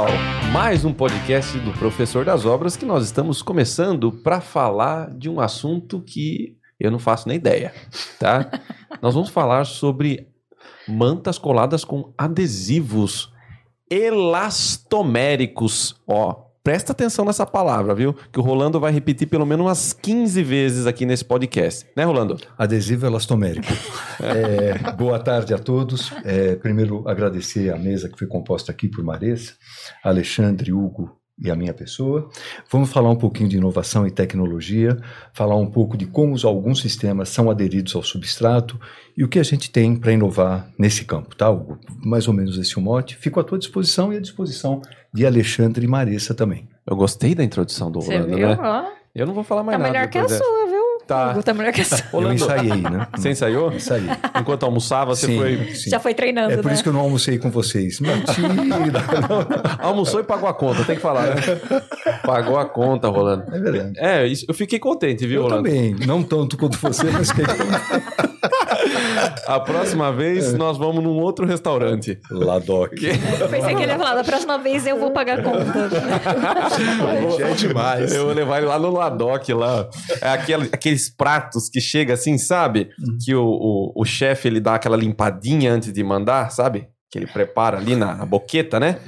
pessoal, mais um podcast do Professor das Obras que nós estamos começando para falar de um assunto que eu não faço nem ideia, tá? nós vamos falar sobre mantas coladas com adesivos elastoméricos, ó. Presta atenção nessa palavra, viu? Que o Rolando vai repetir pelo menos umas 15 vezes aqui nesse podcast. Né, Rolando? Adesivo elastomérico. é, boa tarde a todos. É, primeiro, agradecer a mesa que foi composta aqui por Maressa, Alexandre, Hugo e a minha pessoa. Vamos falar um pouquinho de inovação e tecnologia, falar um pouco de como alguns sistemas são aderidos ao substrato e o que a gente tem para inovar nesse campo, tá, Hugo? Mais ou menos esse o mote. Fico à tua disposição e à disposição de Alexandre e Maressa também. Eu gostei da introdução do Rolando, né? Eu não vou falar mais tá nada. melhor que a sua, viu? Tá. Tá melhor que a sua. Eu ensaiei, né? Você ensaiou? Ensaiei. Enquanto almoçava, você Sim, foi. sim. Já foi treinando, É por né? isso que eu não almocei com vocês. Mentira! Almoçou e pagou a conta, tem que falar, né? Pagou a conta, Rolando. É verdade. É, isso, eu fiquei contente, viu, Eu Rolando? também. Não tanto quanto você, mas que A próxima vez nós vamos num outro restaurante. Ladoc. Eu pensei que ele ia falar, da próxima vez eu vou pagar a conta. É demais. Eu vou levar ele lá no Ladoc, lá. É aquele- aqueles pratos que chega assim, sabe? Que o, o, o chefe ele dá aquela limpadinha antes de mandar, sabe? Que ele prepara ali na, na boqueta, né?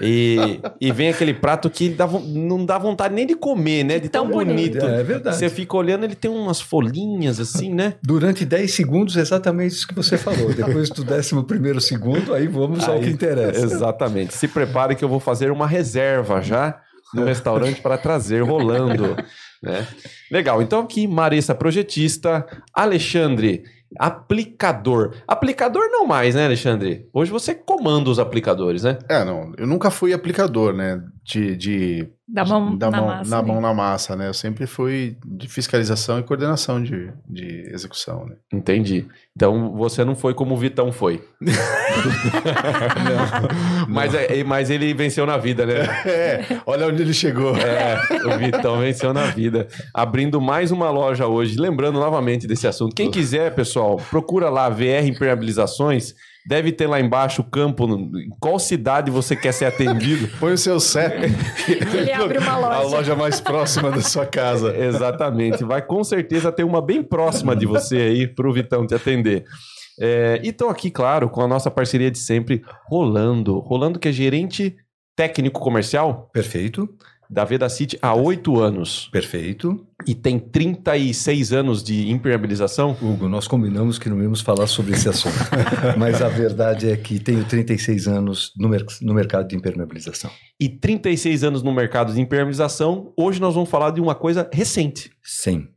E, e vem aquele prato que dá não dá vontade nem de comer, né? De tão, Tão bonito. bonito. É, é verdade. Você fica olhando, ele tem umas folhinhas assim, né? Durante 10 segundos, exatamente isso que você falou. Depois do 11 segundo, aí vamos ao Aí- que interessa. Exatamente. Se prepare que eu vou fazer uma reserva já no restaurante para trazer rolando. Né? Legal. Então aqui, Marissa, projetista. Alexandre, aplicador. Aplicador não mais, né, Alexandre? Hoje você comanda os aplicadores, né? É, não, eu nunca fui aplicador, né? De. de Da mão da na mão, massa. na né? mão na massa, né? Eu sempre fui de fiscalização e coordenação de, de execução, né? Entendi. Então você não foi como o Vitão foi. mas, é- mas ele venceu na vida, né? É, olha onde ele chegou. É, o Vitão venceu na vida. Abrindo mais uma loja hoje. Lembrando novamente desse assunto. Quem quiser, pessoal, procura lá VR Impermeabilizações. Deve ter lá embaixo o campo. Em qual cidade você quer ser atendido? Põe o seu CEP. Ele abre uma A loja. loja mais próxima da sua casa. Exatamente. Vai com certeza ter uma bem próxima de você aí para o Vitão te atender. É, e estou aqui, claro, com a nossa parceria de sempre, Rolando. Rolando, que é gerente técnico comercial Perfeito, da Veda City há oito anos. perfeito. e tem 36 anos de impermeabilização. Hugo, nós combinamos que não íamos falar sobre esse assunto. Mas a verdade é que tenho 36 anos no, mer- no mercado de impermeabilização. E 36 anos no mercado de impermeabilização. Hoje nós vamos falar de uma coisa recente. Sim.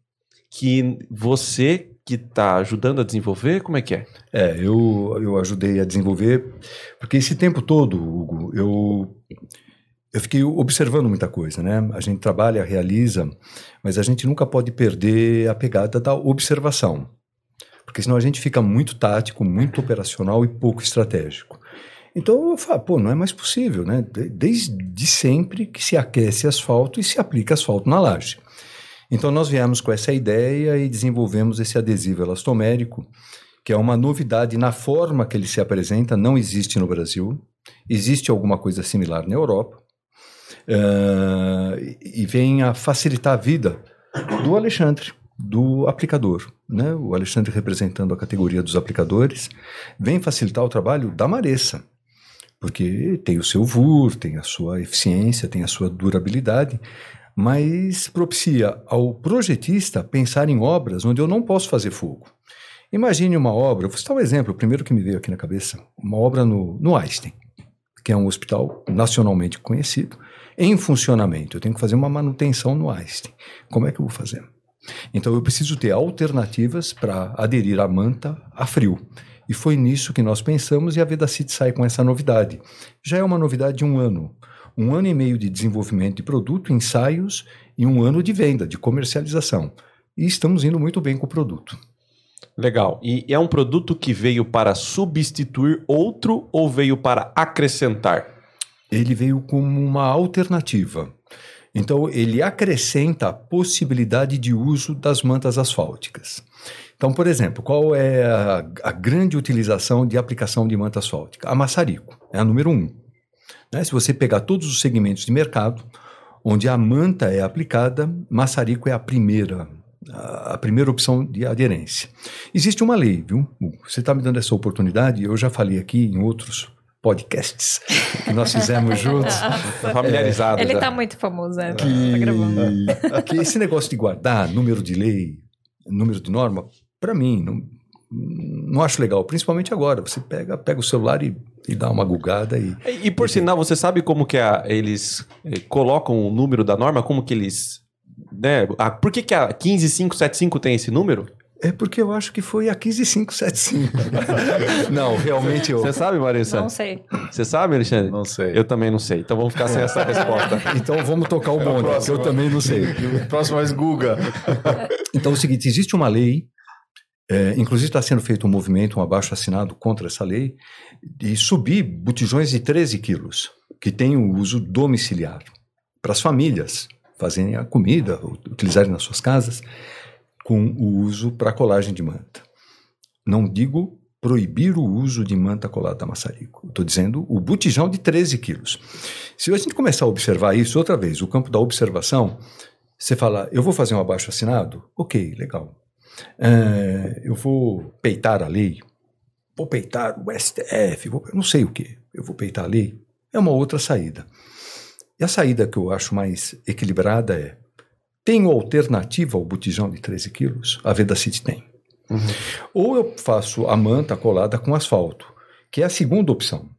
Que você que está ajudando a desenvolver, como é que é? É, eu, eu ajudei a desenvolver, porque esse tempo todo, Hugo, eu, eu fiquei observando muita coisa, né? A gente trabalha, realiza, mas a gente nunca pode perder a pegada da observação, porque senão a gente fica muito tático, muito operacional e pouco estratégico. Então eu falo, pô, não é mais possível, né? De- Desde sempre que se aquece asfalto e se aplica asfalto na laje. Então nós viemos com essa ideia e desenvolvemos esse adesivo elastomérico, que é uma novidade na forma que ele se apresenta, não existe no Brasil, existe alguma coisa similar na Europa, eh, e vem a facilitar a vida do Alexandre, do aplicador. Né? O Alexandre representando a categoria dos aplicadores, vem facilitar o trabalho da Maressa, porque tem o seu VUR, tem a sua eficiência, tem a sua durabilidade, mas propicia ao projetista pensar em obras onde eu não posso fazer fogo. Imagine uma obra, vou citar um exemplo, o primeiro que me veio aqui na cabeça, uma obra no, no Einstein, que é um hospital nacionalmente conhecido, em funcionamento. Eu tenho que fazer uma manutenção no Einstein. Como é que eu vou fazer? Então eu preciso ter alternativas para aderir a manta a frio. E foi nisso que nós pensamos e a Vedacity sai com essa novidade. Já é uma novidade de um ano. Um ano e meio de desenvolvimento de produto, ensaios e um ano de venda, de comercialização. E estamos indo muito bem com o produto. Legal. E é um produto que veio para substituir outro ou veio para acrescentar? Ele veio como uma alternativa. Então, ele acrescenta a possibilidade de uso das mantas asfálticas. Então, por exemplo, qual é a, a grande utilização de aplicação de manta asfáltica? A maçarico, é a número um. Né? Se você pegar todos os segmentos de mercado, onde a manta é aplicada, maçarico é a primeira, a primeira opção de aderência. Existe uma lei, viu? Você está me dando essa oportunidade, eu já falei aqui em outros podcasts que nós fizemos juntos. Tá familiarizado Ele já. tá muito famoso, é. Tá gravando. que, que esse negócio de guardar número de lei, número de norma, para mim, não, não acho legal. Principalmente agora. Você pega, pega o celular e, e dá uma gugada e. E, e por sinal, você sabe como que a- eles eh, colocam o número da norma? Como que eles... Né? A, por que, que a 15575 tem esse número? É porque eu acho que foi a 15575. não, realmente eu. Você sabe, Marissa? Não sei. Você sabe, Alexandre? Não sei. Eu também não sei. Então vamos ficar sem essa resposta. Então vamos tocar o bonde, que eu também não sei. Próximo mais Guga. Então é o seguinte: existe uma lei, é, inclusive está sendo feito um movimento, um abaixo assinado contra essa lei, de subir botijões de 13 quilos, que tem o uso domiciliar, para as famílias fazerem a comida, utilizarem nas suas casas, com o uso para colagem de manta. Não digo proibir o uso de manta colada a maçarico. Estou dizendo o botijão de 13 quilos. Se a gente começar a observar isso, outra vez, o campo da observação, você fala, eu vou fazer um abaixo assinado? Ok, legal. É, eu vou peitar a lei? Vou peitar o STF? Vou, não sei o que. Eu vou peitar a lei? É uma outra saída. E a saída que eu acho mais equilibrada é: tenho alternativa ao botijão de 13 quilos? A Vedacity tem. Ou eu faço a manta colada com asfalto, que é a segunda opção.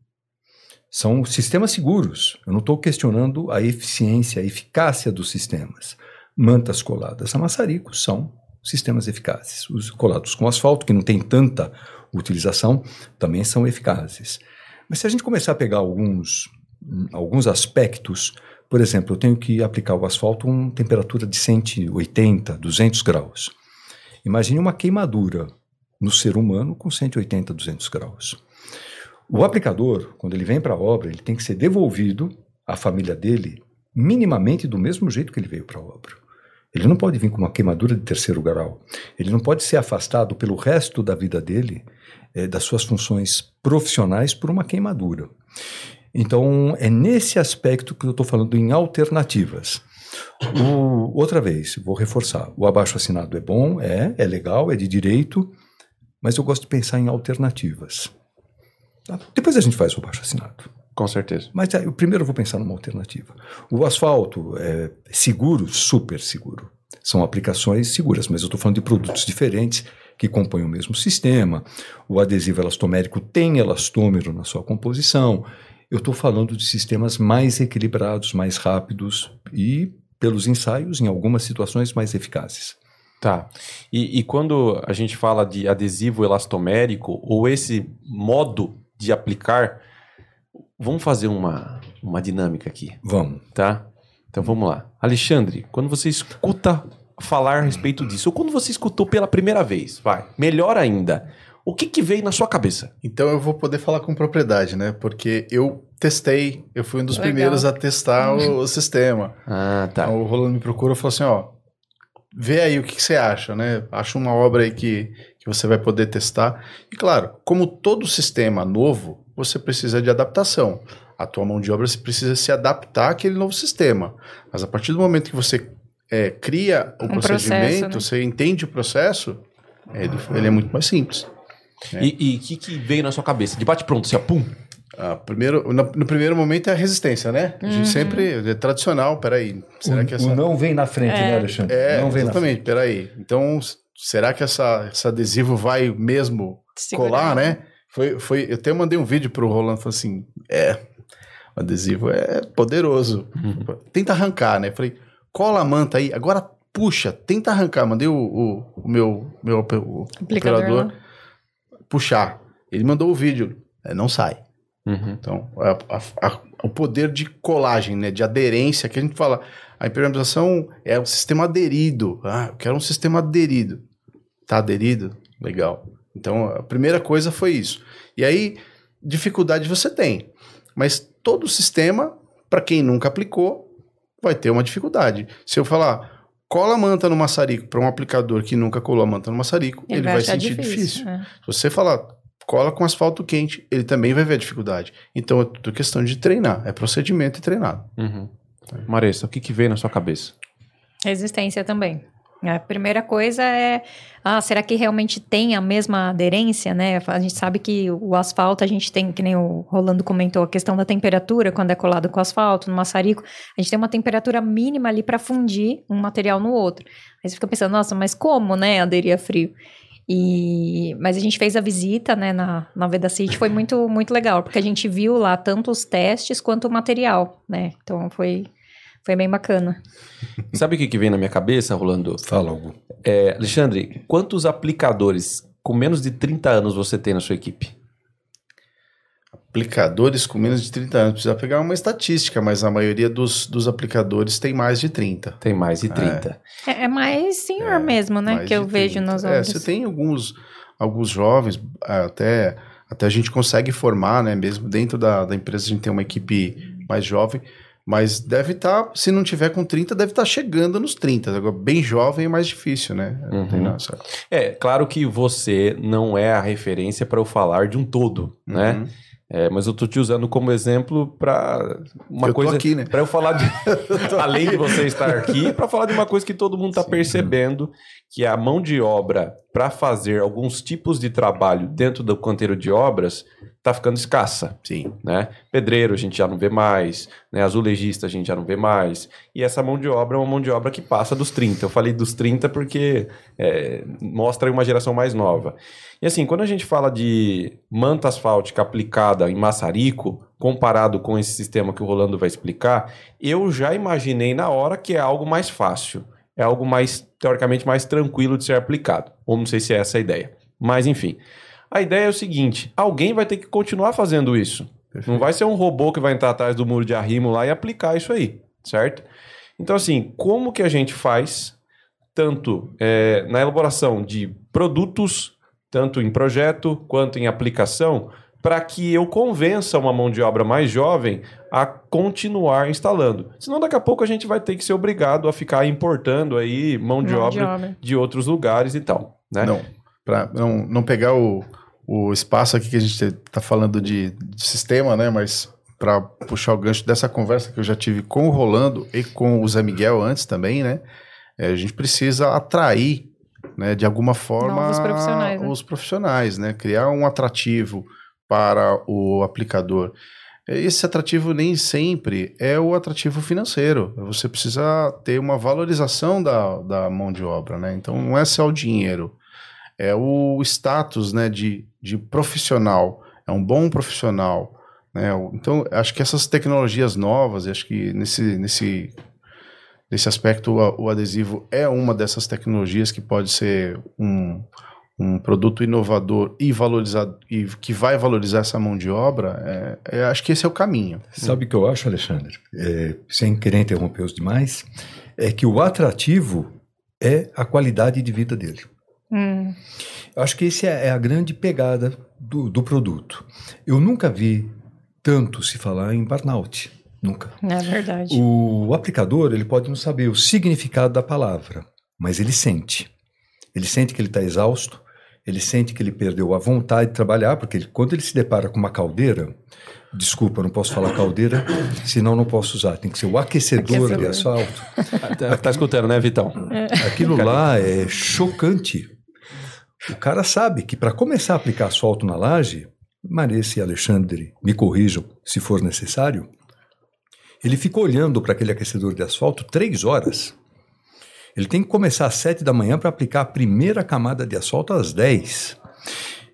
São sistemas seguros. Eu não estou questionando a eficiência, a eficácia dos sistemas. Mantas coladas a maçarico são sistemas eficazes. Os colados com asfalto, que não tem tanta utilização, também são eficazes. Mas se a gente começar a pegar alguns, alguns aspectos, por exemplo, eu tenho que aplicar o asfalto com temperatura de 180, 200 graus. Imagine uma queimadura no ser humano com 180, 200 graus. O aplicador, quando ele vem para a obra, ele tem que ser devolvido à família dele minimamente do mesmo jeito que ele veio para a obra. Ele não pode vir com uma queimadura de terceiro grau. Ele não pode ser afastado pelo resto da vida dele eh, das suas funções profissionais por uma queimadura. Então, é nesse aspecto que eu estou falando em alternativas. O- outra vez, vou reforçar: o abaixo assinado é bom, é, é legal, é de direito, mas eu gosto de pensar em alternativas. Tá? Depois a gente faz o abaixo assinado. Com certeza. Mas aí, eu primeiro eu vou pensar numa alternativa. O asfalto é seguro, super seguro. São aplicações seguras, mas eu estou falando de produtos diferentes que compõem o mesmo sistema. O adesivo elastomérico tem elastômero na sua composição. Eu estou falando de sistemas mais equilibrados, mais rápidos e, pelos ensaios, em algumas situações, mais eficazes. Tá. E, e quando a gente fala de adesivo elastomérico, ou esse modo de aplicar, vamos fazer uma, uma dinâmica aqui, Vamos. tá? Então vamos lá. Alexandre, quando você escuta falar a respeito disso, ou quando você escutou pela primeira vez, vai, melhor ainda, o que que veio na sua cabeça? Então eu vou poder falar com propriedade, né? Porque eu testei, eu fui um dos Legal. primeiros a testar o, o sistema. Ah, tá. Então o Rolando me procura e falou assim, ó, vê aí o que, que você acha, né? Acha uma obra aí que, que você vai poder testar. E claro, como todo sistema novo, você precisa de adaptação. A tua mão de obra precisa se adaptar àquele novo sistema. Mas a partir do momento que você é, cria o Um processo, procedimento, né? você entende o processo, ele, ele é muito mais simples. E o que que veio na sua cabeça? De bate pronto, assim, ó, pum. Ah, primeiro, no, no primeiro momento é a resistência, né? A gente Uhum. sempre é tradicional, peraí. Será o, que essa. o não vem na frente, É. né, Alexandre? É, não vem na exatamente, peraí. Então, será que essa, esse adesivo vai mesmo Segurar. colar, né? Foi, foi, eu até mandei um vídeo pro Rolando falei assim: é, o adesivo é poderoso. Tenta arrancar, né? Falei, cola a manta aí, agora puxa, tenta arrancar. Mandei o, o, o meu, meu o Aplicador operador lá. Puxar. Ele mandou o vídeo, é, não sai. Uhum. Então, a- a- a- o poder de colagem, né, de aderência, que a gente fala, a impermeabilização é um sistema aderido. Ah, eu quero um sistema aderido. Tá aderido? Legal. Então, a primeira coisa foi isso. E aí, dificuldade você tem. Mas todo sistema, para quem nunca aplicou, vai ter uma dificuldade. Se eu falar, cola a manta no maçarico para um aplicador que nunca colou a manta no maçarico, ele, vai achar sentir difícil. é. Se você falar, cola com asfalto quente, ele também vai ver a dificuldade. Então é tudo questão de treinar, é procedimento e treinado. Uhum. Maressa, o que, que veio na sua cabeça? Resistência também. A primeira coisa é, ah, será que realmente tem a mesma aderência, né? A gente sabe que o asfalto, a gente tem, que nem o Rolando comentou, a questão da temperatura, quando é colado com asfalto, no maçarico, a gente tem uma temperatura mínima ali para fundir um material no outro. Aí você fica pensando, nossa, mas como, né, aderir a frio? E, mas a gente fez a visita, né, na, na Veda City, foi muito, muito legal, porque a gente viu lá tanto os testes quanto o material, né? Então foi, foi bem bacana. Sabe o que, que vem na minha cabeça, Rolando? Fala, Hugo. É, Alexandre, quantos aplicadores com menos de 30 anos você tem na sua equipe? Aplicadores com menos de 30 anos, precisa pegar uma estatística, mas a maioria dos, dos aplicadores tem mais de 30. Tem mais de 30. É, é mais senhor mesmo, né, que eu de vejo 30. nas É, obras. você tem alguns, alguns jovens, até, até a gente consegue formar, né? Mesmo dentro da, da empresa a gente tem uma equipe mais jovem, mas deve estar, se não tiver com 30, deve estar chegando nos 30. Agora, bem jovem é mais difícil, né? Uhum. É, claro que você não é a referência para eu falar de um todo, né? Uhum. É, mas eu tô te usando como exemplo para uma Eu tô coisa aqui, né? para eu falar de além de você estar aqui, para falar de uma coisa que todo mundo está percebendo, que a mão de obra para fazer alguns tipos de trabalho dentro do canteiro de obras está ficando escassa, Sim. né? Pedreiro a gente já não vê mais, né? Azulejista a gente já não vê mais. E essa mão de obra é uma mão de obra que passa dos 30. Eu falei dos 30 porque é, mostra uma geração mais nova. E assim, quando a gente fala de manta asfáltica aplicada em maçarico, comparado com esse sistema que o Rolando vai explicar, eu já imaginei na hora que é algo mais fácil. É algo mais, teoricamente, mais tranquilo de ser aplicado. Ou não sei se é essa a ideia. Mas, enfim. A ideia é o seguinte: alguém vai ter que continuar fazendo isso. Não vai ser um robô que vai entrar atrás do muro de arrimo lá e aplicar isso aí, certo? Então, assim, como que a gente faz, tanto é, na elaboração de produtos, tanto em projeto quanto em aplicação, para que eu convença uma mão de obra mais jovem a continuar instalando. Senão, daqui a pouco a gente vai ter que ser obrigado a ficar importando aí mão de, Mão de obra, obra. de outros lugares e tal. Né? Não, para não, não pegar o, o espaço aqui que a gente está falando de, de sistema, né? Mas para puxar o gancho dessa conversa que eu já tive com o Rolando e com o Zé Miguel antes também, né? é, a gente precisa atrair, né, de alguma forma, Novos profissionais, né? os profissionais, né? Criar um atrativo para o aplicador. Esse atrativo nem sempre é o atrativo financeiro. Você precisa ter uma valorização da, da mão de obra, né? Então não é só o dinheiro, é o status né, de, de profissional, é um bom profissional. Né? Então, acho que essas tecnologias novas, acho que nesse, nesse, nesse aspecto o, adesivo é uma dessas tecnologias que pode ser um, um produto inovador e valorizado e que vai valorizar essa mão de obra. É, é, acho que esse é o caminho. Sabe o que eu acho, Alexandre? É, sem querer interromper os demais, é que o atrativo é a qualidade de vida dele. Hum, Eu acho que essa é a grande pegada do, do produto. Eu nunca vi tanto se falar em burnout. Nunca. é verdade. O aplicador, ele pode não saber o significado da palavra, mas ele sente. Ele sente que ele está exausto, ele sente que ele perdeu a vontade de trabalhar, porque ele- quando ele se depara com uma caldeira, desculpa, não posso falar caldeira, senão não posso usar, tem que ser o aquecedor, de Aquecedor. asfalto. Tá, tá escutando, né, Vitão? Aquilo lá é chocante. O cara sabe que para começar a aplicar asfalto na laje, Marissa e Alexandre me corrijam se for necessário, ele fica olhando para aquele aquecedor de asfalto três horas. Ele tem que começar às sete da manhã para aplicar a primeira camada de asfalto às dez.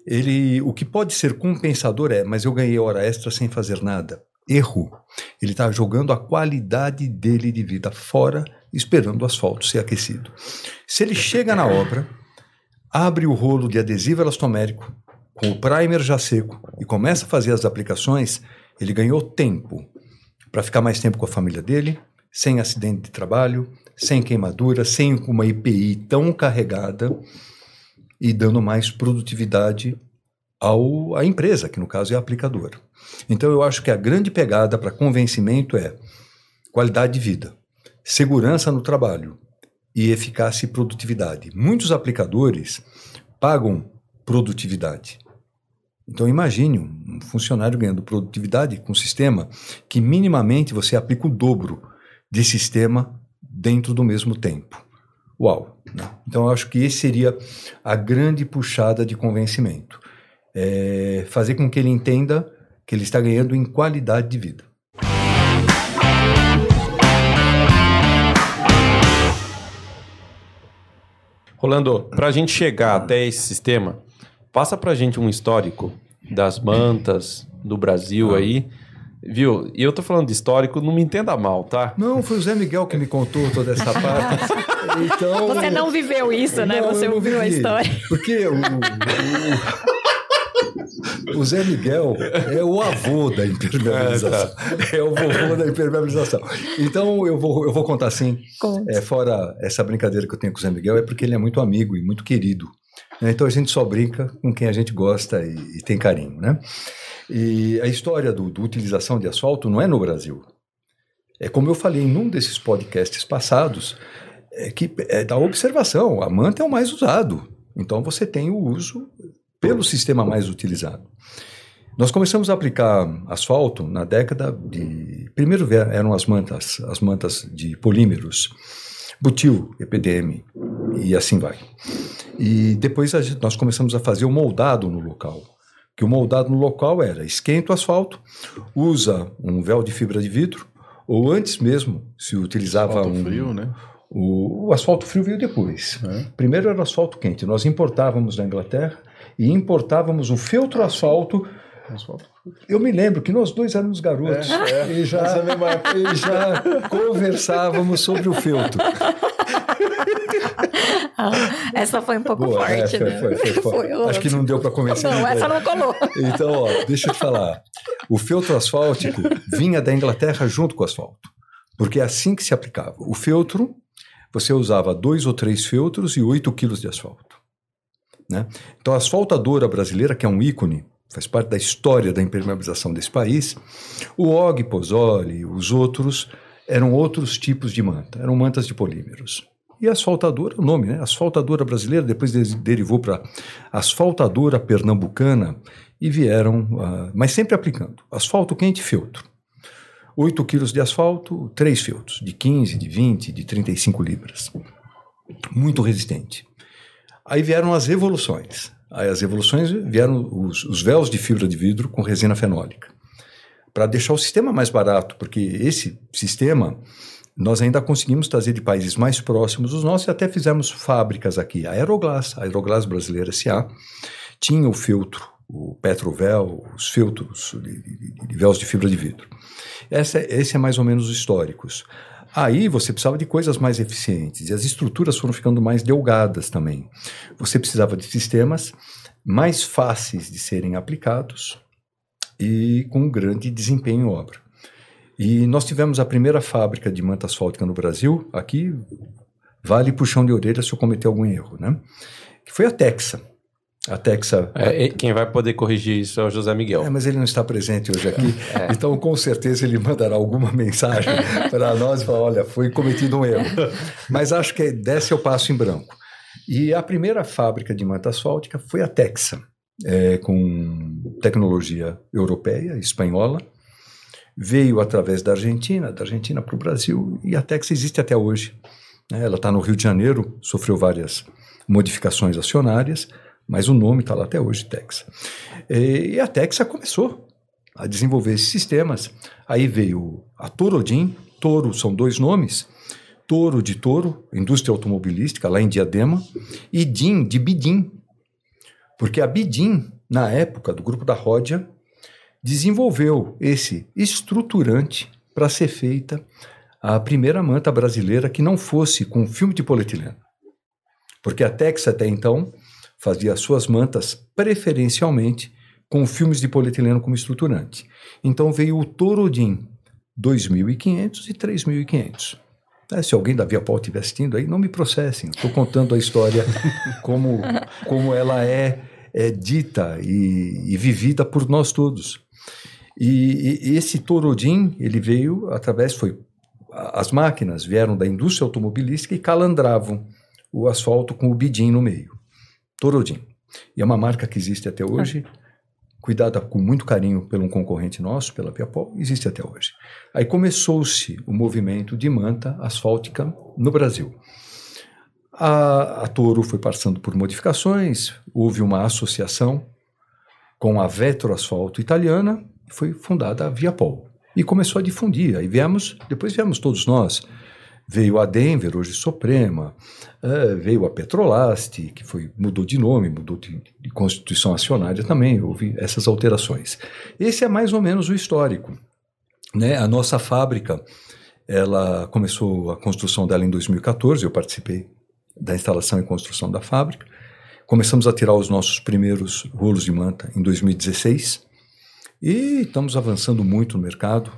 Ele, o que pode ser compensador é, mas eu ganhei hora extra sem fazer nada. Erro. Ele está jogando a qualidade dele de vida fora, esperando o asfalto ser aquecido. Se ele chega na obra, abre o rolo de adesivo elastomérico, com o primer já seco, e começa a fazer as aplicações, ele ganhou tempo para ficar mais tempo com a família dele, sem acidente de trabalho, sem queimadura, sem uma IPI tão carregada e dando mais produtividade ao, à empresa, que no caso é a aplicadora. Então eu acho que a grande pegada para convencimento é qualidade de vida, segurança no trabalho e eficácia e produtividade. Muitos aplicadores pagam produtividade. Então imagine um funcionário ganhando produtividade com um sistema que minimamente você aplica o dobro de sistema dentro do mesmo tempo. Uau! Né? Então eu acho que esse seria a grande puxada de convencimento. É fazer com que ele entenda que ele está ganhando em qualidade de vida. Rolando, para a gente chegar até esse sistema, passa para a gente um histórico das mantas do Brasil ah. aí. Viu? E eu tô falando de histórico, não me entenda mal, tá? Não, foi o Zé Miguel que me contou toda essa parte. Então, Você não viveu isso, né? Você ouviu a história. Porque o, o, o Zé Miguel é o avô da impermeabilização. É, tá. é o vovô da impermeabilização. Então eu vou, eu vou contar assim. É, fora essa brincadeira que eu tenho com o Zé Miguel, é porque ele é muito amigo e muito querido. Né? Então a gente só brinca com quem a gente gosta e, e tem carinho, né? E a história do, utilização de asfalto não é no Brasil. É como eu falei em um desses podcasts passados, é que é da observação. A manta é o mais usado. Então você tem o uso pelo sistema mais utilizado. Nós começamos a aplicar asfalto na década de. Primeiro eram as mantas, as mantas de polímeros, butil, EPDM e assim vai. E depois nós começamos a fazer o moldado no local. Que o moldado no local era esquenta o asfalto, usa um véu de fibra de vidro, ou antes mesmo se utilizava asfalto um. frio, né? O, o asfalto frio veio depois. É. Primeiro era o asfalto quente. Nós importávamos da Inglaterra e importávamos um feltro asfalto. Eu me lembro que nós dois éramos garotos é, é. E, já, e já conversávamos sobre o feltro. Essa foi um pouco Boa, forte, é, foi, né? Foi, foi, Acho que não deu para convencer Não, ninguém. essa não colou. Então, ó, deixa eu te falar. O feltro asfáltico vinha da Inglaterra junto com o asfalto, porque é assim que se aplicava. O feltro, você usava dois ou três feltros e oito quilos de asfalto. Né? Então, a asfaltadora brasileira, que é um ícone, faz parte da história da impermeabilização desse país, o Og Pozzoli, os outros, eram outros tipos de manta, eram mantas de polímeros. E asfaltadora, o nome, né? Asfaltadora brasileira, depois derivou para asfaltadora pernambucana e vieram, uh, mas sempre aplicando asfalto quente e feltro. 8 quilos de asfalto, 3 feltros, de 15, de 20, de 35 libras. Muito resistente. Aí vieram as evoluções. Aí as evoluções vieram os, os véus de fibra de vidro com resina fenólica. Para deixar o sistema mais barato, porque esse sistema nós ainda conseguimos trazer de países mais próximos os nossos e até fizemos fábricas aqui. A Aeroglass, a Aeroglass Brasileira S.A., tinha o filtro, o Petrovel, os filtros de, de, de véus de fibra de vidro. Essa, esse é mais ou menos os históricos. Aí você precisava de coisas mais eficientes e as estruturas foram ficando mais delgadas também. Você precisava de sistemas mais fáceis de serem aplicados e com grande desempenho em obra. E nós tivemos a primeira fábrica de manta asfáltica no Brasil, aqui vale puxão de orelha se eu cometer algum erro, né? Que foi a Texa. A Texa. É, quem vai poder corrigir isso é o José Miguel. É, mas ele não está presente hoje aqui, é. então com certeza ele mandará alguma mensagem para nós e falar: olha, foi cometido um erro. Mas acho que desce eu passo em branco. E a primeira fábrica de manta asfáltica foi a Texa, é, com tecnologia europeia, espanhola. Veio através da Argentina, da Argentina para o Brasil, e a Texa existe até hoje. Né? Ela está no Rio de Janeiro, sofreu várias modificações acionárias mas o nome está lá até hoje, Texa. E a Texa começou a desenvolver esses sistemas. Aí veio a Torodin, Toro são dois nomes, Toro de Toro, indústria automobilística lá em Diadema, e DIN de Bidim, porque a Bidim, na época do grupo da Ródia, desenvolveu esse estruturante para ser feita a primeira manta brasileira que não fosse com filme de polietileno. Porque a Texa até então fazia suas mantas preferencialmente com filmes de polietileno como estruturante. Então veio o Torodin 2500 e 3500. É, se alguém da Via Pau estiver assistindo aí, não me processem. Estou contando a história como, como ela é, é dita e, e, vivida por nós todos. E, e esse Torodin, ele veio através, foi as máquinas vieram da indústria automobilística e calandravam o asfalto com o bidim no meio. Torodin. E é uma marca que existe até hoje. cuidada com muito carinho por um concorrente nosso, pela Piapol, existe até hoje. Aí começou-se o movimento de manta asfáltica no Brasil. A, a Toro foi passando por modificações, houve uma associação com a Vetroasfalto italiana, foi fundada a Viapol e começou a difundir. Aí viemos, depois viemos todos nós. Veio a Denver, hoje Suprema, uh, veio a Petrolast, que foi, mudou de nome, mudou de, de constituição acionária também, houve essas alterações. Esse é mais ou menos o histórico. Né? A nossa fábrica, ela começou a construção dela em 2014, eu participei da instalação e construção da fábrica. Começamos a tirar os nossos primeiros rolos de manta em 2016 e estamos avançando muito no mercado.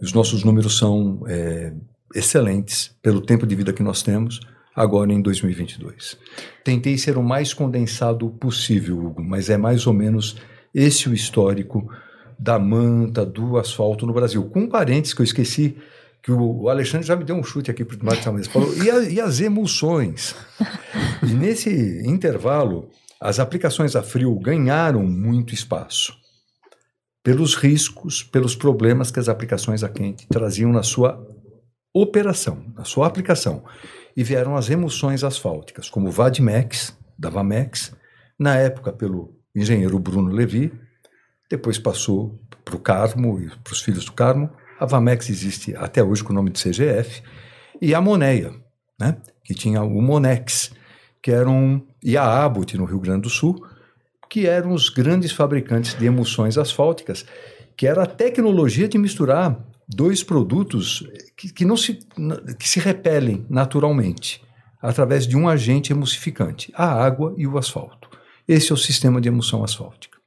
Os nossos números são é, excelentes pelo tempo de vida que nós temos agora em 2022. Tentei ser o mais condensado possível, Hugo, mas é mais ou menos esse o histórico da manta, do asfalto no Brasil. Com parênteses que eu esqueci, que o Alexandre já me deu um chute aqui para o mesa, falou, e, a, e as emulsões? e nesse intervalo, as aplicações a frio ganharam muito espaço pelos riscos, pelos problemas que as aplicações a quente traziam na sua operação, na sua aplicação. E vieram as emulsões asfálticas, como o Vadmex, da Vamex, na época pelo engenheiro Bruno Levi, depois passou para o Carmo e para os filhos do Carmo. A Vamex existe até hoje com o nome de CGF. E a Moneia, né, que tinha o Monex, que eram, e a Abbott no Rio Grande do Sul, que eram os grandes fabricantes de emulsões asfálticas, que era a tecnologia de misturar dois produtos que, que, não se, que se repelem naturalmente através de um agente emulsificante, a água e o asfalto. Esse é o sistema de emulsão asfáltica.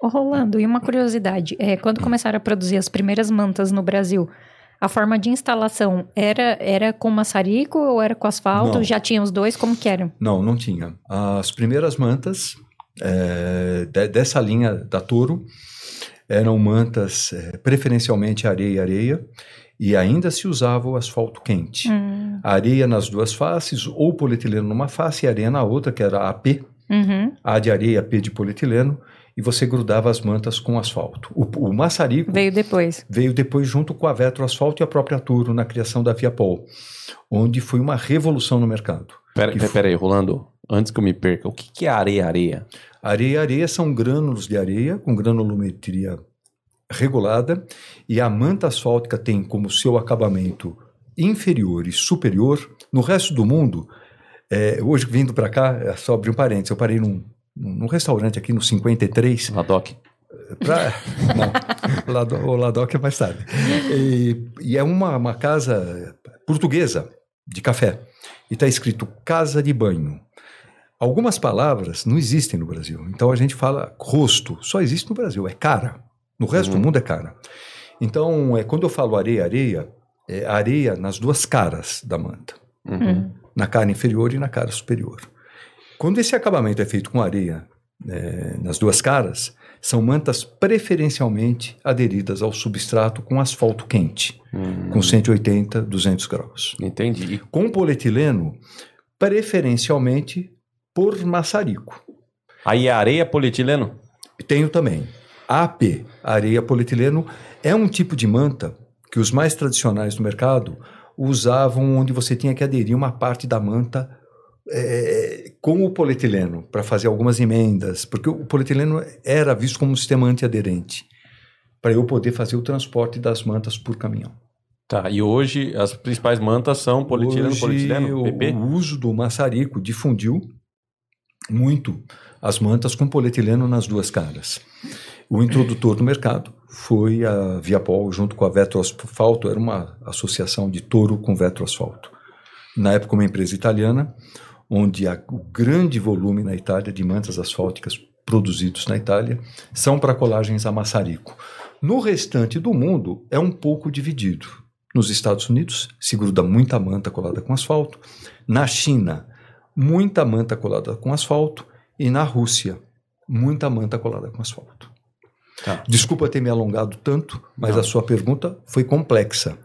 Rolando, e uma curiosidade, é, quando começaram a produzir as primeiras mantas no Brasil, a forma de instalação era, era com maçarico ou era com asfalto? Não. Já tinha os dois? Como que eram? Não, não tinha. As primeiras mantas é, de, dessa linha da Toro eram mantas é, preferencialmente areia e areia e ainda se usava o asfalto quente. Hum. Areia nas duas faces, ou polietileno numa face e areia na outra, que era a AP. Uhum. A de areia, P de polietileno e você grudava as mantas com asfalto. O, o maçarico veio depois. Veio depois junto com a Vetro Asfalto e a própria Turo na criação da Viapol, onde foi uma revolução no mercado. Pera, pera, foi... aí, Rolando, antes que eu me perca, o que, que é areia-areia? Areia-areia são grânulos de areia com granulometria regulada e a manta asfáltica tem como seu acabamento inferior e superior. No resto do mundo, é, hoje vindo para cá, é só abrir um parênteses, eu parei num, num restaurante aqui no 53. Ladoc. Pra, não, Lado, o Ladoc é mais tarde. E, e é uma, uma casa portuguesa de café. E está escrito casa de banho. Algumas palavras não existem no Brasil. Então a gente fala rosto, só existe no Brasil, é cara. No resto uhum. do mundo é cara. Então, é, quando eu falo areia, areia, é areia nas duas caras da manta. Uhum. Na cara inferior e na cara superior. Quando esse acabamento é feito com areia é, nas duas caras, são mantas preferencialmente aderidas ao substrato com asfalto quente, hum. com 180, 200 graus. Entendi. Com polietileno, preferencialmente por maçarico. Aí é areia polietileno? Tenho também. AP, areia polietileno, é um tipo de manta que os mais tradicionais do mercado usavam onde você tinha que aderir uma parte da manta é, com o polietileno para fazer algumas emendas, porque o polietileno era visto como um sistema antiaderente para eu poder fazer o transporte das mantas por caminhão. Tá, e hoje as principais mantas são polietileno, hoje, polietileno, PP? O uso do maçarico difundiu muito as mantas com polietileno nas duas caras. O introdutor do mercado foi a Viapol, junto com a Vetro Asfalto, era uma associação de touro com Vetro Asfalto. Na época, uma empresa italiana, onde há o grande volume na Itália de mantas asfálticas produzidos na Itália são para colagens a maçarico. No restante do mundo é um pouco dividido. Nos Estados Unidos se gruda muita manta colada com asfalto, na China muita manta colada com asfalto e na Rússia muita manta colada com asfalto. Tá. Desculpa ter me alongado tanto, mas Não. a sua pergunta foi complexa.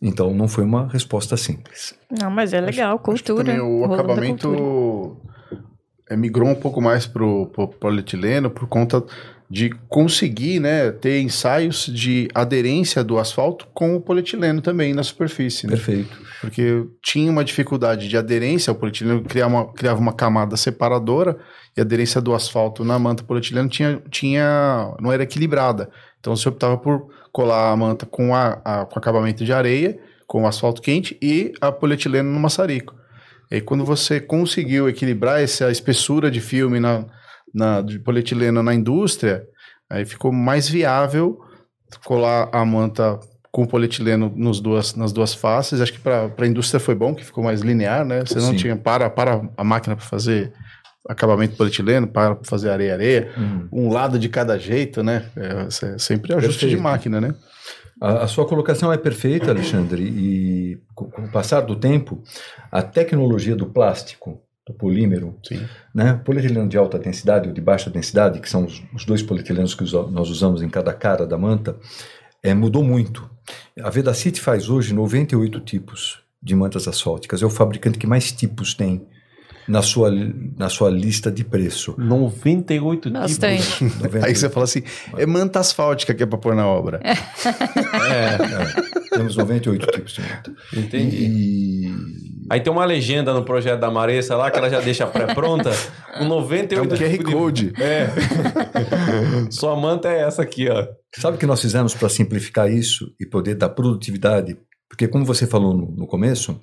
Então não foi uma resposta simples. Não, mas é legal, Acho cultura. também o acabamento cultura. é, migrou um pouco mais pro, pro polietileno por conta de conseguir né, ter ensaios de aderência do asfalto com o polietileno também na superfície. Né? Perfeito. Porque tinha uma dificuldade de aderência, o polietileno criava uma, criava uma camada separadora e a aderência do asfalto na manta polietileno tinha, tinha, não era equilibrada. Então você optava por colar a manta com, a, a- com acabamento de areia, com o asfalto quente e a polietileno no maçarico. E aí, quando você conseguiu equilibrar essa espessura de filme na, na, de polietileno na indústria, aí ficou mais viável colar a manta com polietileno nos duas, nas duas faces. Acho que para a indústria foi bom, que ficou mais linear, né? Você não Sim. tinha para, para a máquina para fazer acabamento polietileno, para fazer areia-areia, Hum. um lado de cada jeito, né? É, se- sempre ajuste Perfeito. de máquina, né? A, a sua colocação é perfeita, Alexandre, e com, com o passar do tempo, a tecnologia do plástico, do polímero, Sim. né, polietileno de alta densidade ou de baixa densidade, que são os, os dois polietilenos que usa- nós usamos em cada cara da manta, é, mudou muito. A Vedacity faz hoje 98 tipos de mantas asfálticas. É o fabricante que mais tipos tem na sua, na sua lista de preço. 98 Bastante. tipos. 98. Aí você fala assim, é manta asfáltica que é para pôr na obra. É, É, temos 98 tipos de manta. entendi. E, Aí tem uma legenda no projeto da Maressa lá que ela já deixa pré-pronta. Com 98 É um QR tipos de- Code. É. Sua manta é essa aqui, ó. Sabe o que nós fizemos para simplificar isso e poder dar produtividade? Porque, como você falou no, no começo,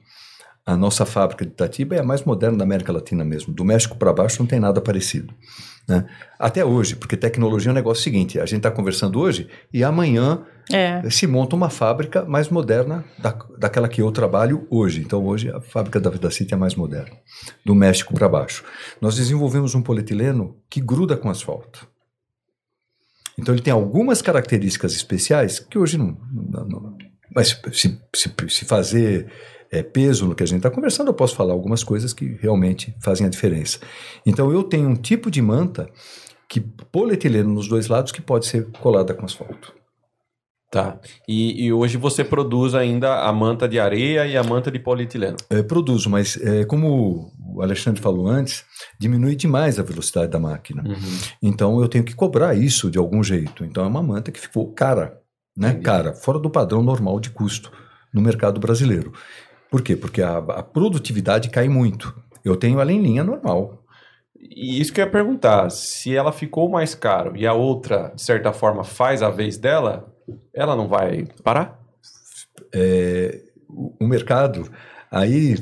a nossa fábrica de Itatiba é a mais moderna da América Latina mesmo. Do México para baixo não tem nada parecido. Né? Até hoje, porque tecnologia é um negócio seguinte: a gente está conversando hoje e amanhã É. se monta uma fábrica mais moderna da, daquela que eu trabalho hoje. Então, hoje a fábrica da Vidacity é mais moderna, do México para baixo. Nós desenvolvemos um polietileno que gruda com asfalto. Então, ele tem algumas características especiais que hoje não. não- não- mas se, se, se fazer é, peso no que a gente está conversando, eu posso falar algumas coisas que realmente fazem a diferença. Então, eu tenho um tipo de manta que polietileno nos dois lados que pode ser colada com asfalto. Tá. E, e hoje você produz ainda a manta de areia e a manta de polietileno. É, produzo, mas é, como o Alexandre falou antes, diminui demais a velocidade da máquina. Então eu tenho que cobrar isso de algum jeito. Então é uma manta que ficou cara, né? Entendi. Cara, fora do padrão normal de custo no mercado brasileiro. Por quê? Porque a, a produtividade cai muito. Eu tenho ela em linha normal. E isso que eu ia perguntar, se ela ficou mais caro e a outra, de certa forma, faz a vez dela, ela não vai parar? É, o, o mercado, aí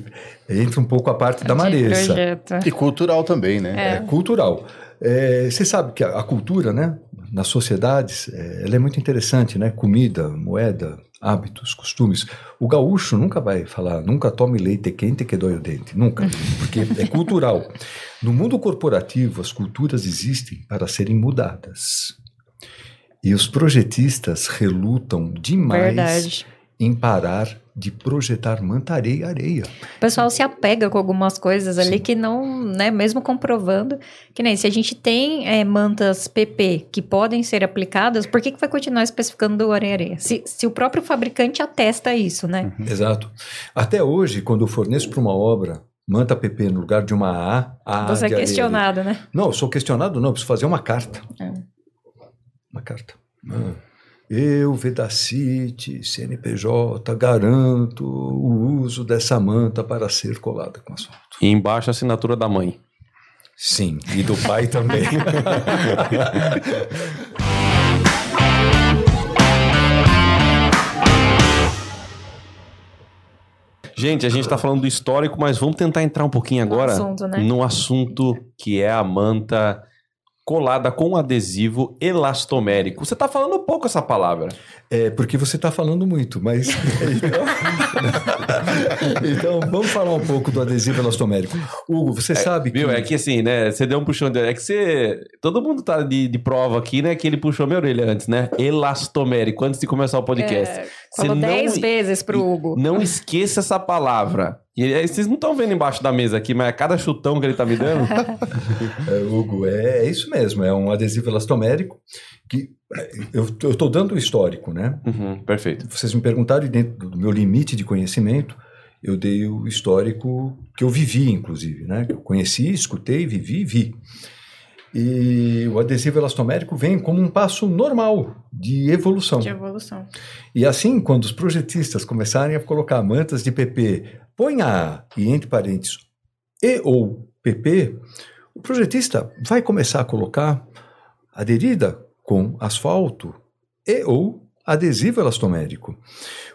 entra um pouco a parte da Maressa. projeto. E cultural também, né? É cultural. É, você sabe que a, a cultura, né, nas sociedades, é, ela é muito interessante, né? Comida, moeda, hábitos, costumes. O gaúcho nunca vai falar, nunca tome leite quente que dói o dente, nunca, porque é cultural. No mundo corporativo, as culturas existem para serem mudadas. E os projetistas relutam demais Verdade. em parar de projetar manta areia e areia. O pessoal se apega com algumas coisas ali Sim. que não, né, mesmo comprovando, que nem se a gente tem é, mantas PP que podem ser aplicadas, por que, que vai continuar especificando areia-areia? Se, se o próprio fabricante atesta isso, né? Exato. Até hoje, quando eu forneço para uma obra manta PP no lugar de uma A, A Você é de areia. questionado, né? Não, eu sou questionado, não, eu preciso fazer uma carta. É. Uma carta. Ah. Eu, Vedacity, CNPJ, garanto o uso dessa manta para ser colada com asfalto. E embaixo a assinatura da mãe. Sim, e do pai também. Gente, a gente tá falando do histórico, mas vamos tentar entrar um pouquinho No agora assunto, né? no assunto que é a manta colada com adesivo elastomérico. Você tá falando pouco essa palavra. É porque você está falando muito, mas. então, vamos falar um pouco do adesivo elastomérico. Hugo, você sabe que. Viu? É que assim, né? Você deu um puxão de É que você. Todo mundo tá de, de prova aqui, né? Que ele puxou minha orelha antes, né? Elastomérico, antes de começar o podcast. É, falou dez vezes pro Hugo. Não esqueça essa palavra. E vocês não estão vendo embaixo da mesa aqui, mas é cada chutão que ele tá me dando. É, Hugo, é, é isso mesmo, é um adesivo elastomérico que é, eu estou dando o histórico, né? Uhum, perfeito. Vocês me perguntaram e dentro do meu limite de conhecimento, eu dei o histórico que eu vivi, inclusive, né? Que eu conheci, escutei, vivi e vi. E o adesivo elastomérico vem como um passo normal de evolução. De evolução. E assim, quando os projetistas começarem a colocar mantas de PP, ponha e entre parênteses e ou PP, o projetista vai começar a colocar aderida com asfalto e ou adesivo elastomérico.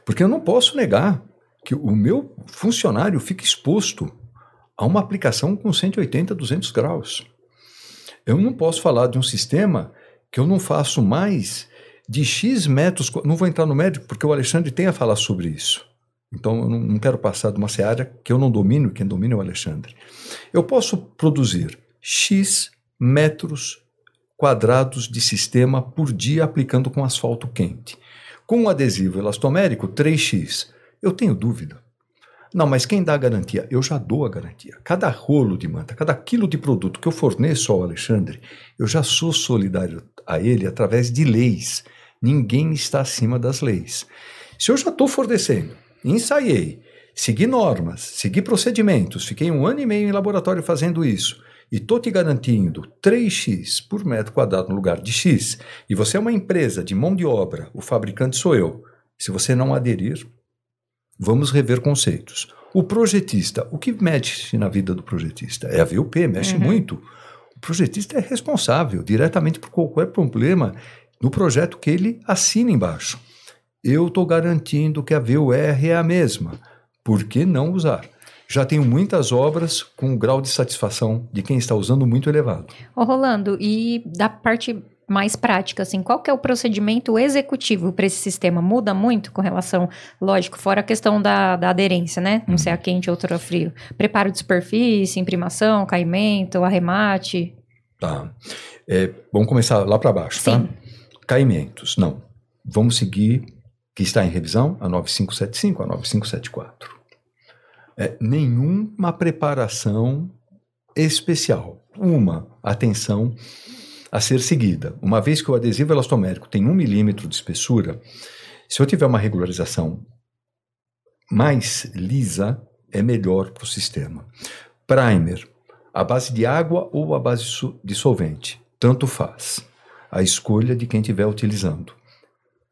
Porque eu não posso negar que o meu funcionário fique exposto a uma aplicação com 180, 200 graus. Eu não posso falar de um sistema que eu não faço mais de X metros. Não vou entrar no médico porque o Alexandre tem a falar sobre isso. Então eu não quero passar de uma seara que eu não domino, quem domina é o Alexandre. Eu posso produzir X metros quadrados de sistema por dia aplicando com asfalto quente. Com um adesivo elastomérico 3x, eu tenho dúvida. Não, mas quem dá a garantia? Eu já dou a garantia. Cada rolo de manta, cada quilo de produto que eu forneço ao Alexandre, eu já sou solidário a ele através de leis. Ninguém está acima das leis. Se eu já estou fornecendo, ensaiei, segui normas, segui procedimentos, fiquei um ano e meio em laboratório fazendo isso, e estou te garantindo 3x por metro quadrado no lugar de x, e você é uma empresa de mão de obra, o fabricante sou eu. Se você não aderir, Vamos rever conceitos. O projetista, o que mexe na vida do projetista? É a VUP, mexe Uhum. muito. O projetista é responsável diretamente por qualquer problema no projeto que ele assina embaixo. Eu estou garantindo que a VUR é a mesma. Por que não usar? Já tenho muitas obras com um grau de satisfação de quem está usando muito elevado. Ô, Rolando, e da parte mais prática, assim, qual que é o procedimento executivo para esse sistema? Muda muito com relação, lógico, fora a questão da, da aderência, né? Não ser a quente ou outra frio. Preparo de superfície, imprimação, caimento, arremate. Tá. É, vamos começar lá para baixo, Sim. tá? Caimentos, não. Vamos seguir, que está em revisão, a 9575, a 9574. É, nenhuma preparação especial. Uma atenção a ser seguida. Uma vez que o adesivo elastomérico tem um milímetro de espessura, se eu tiver uma regularização mais lisa, é melhor para o sistema. Primer, a base de água ou a base de solvente, tanto faz. A escolha de quem estiver utilizando.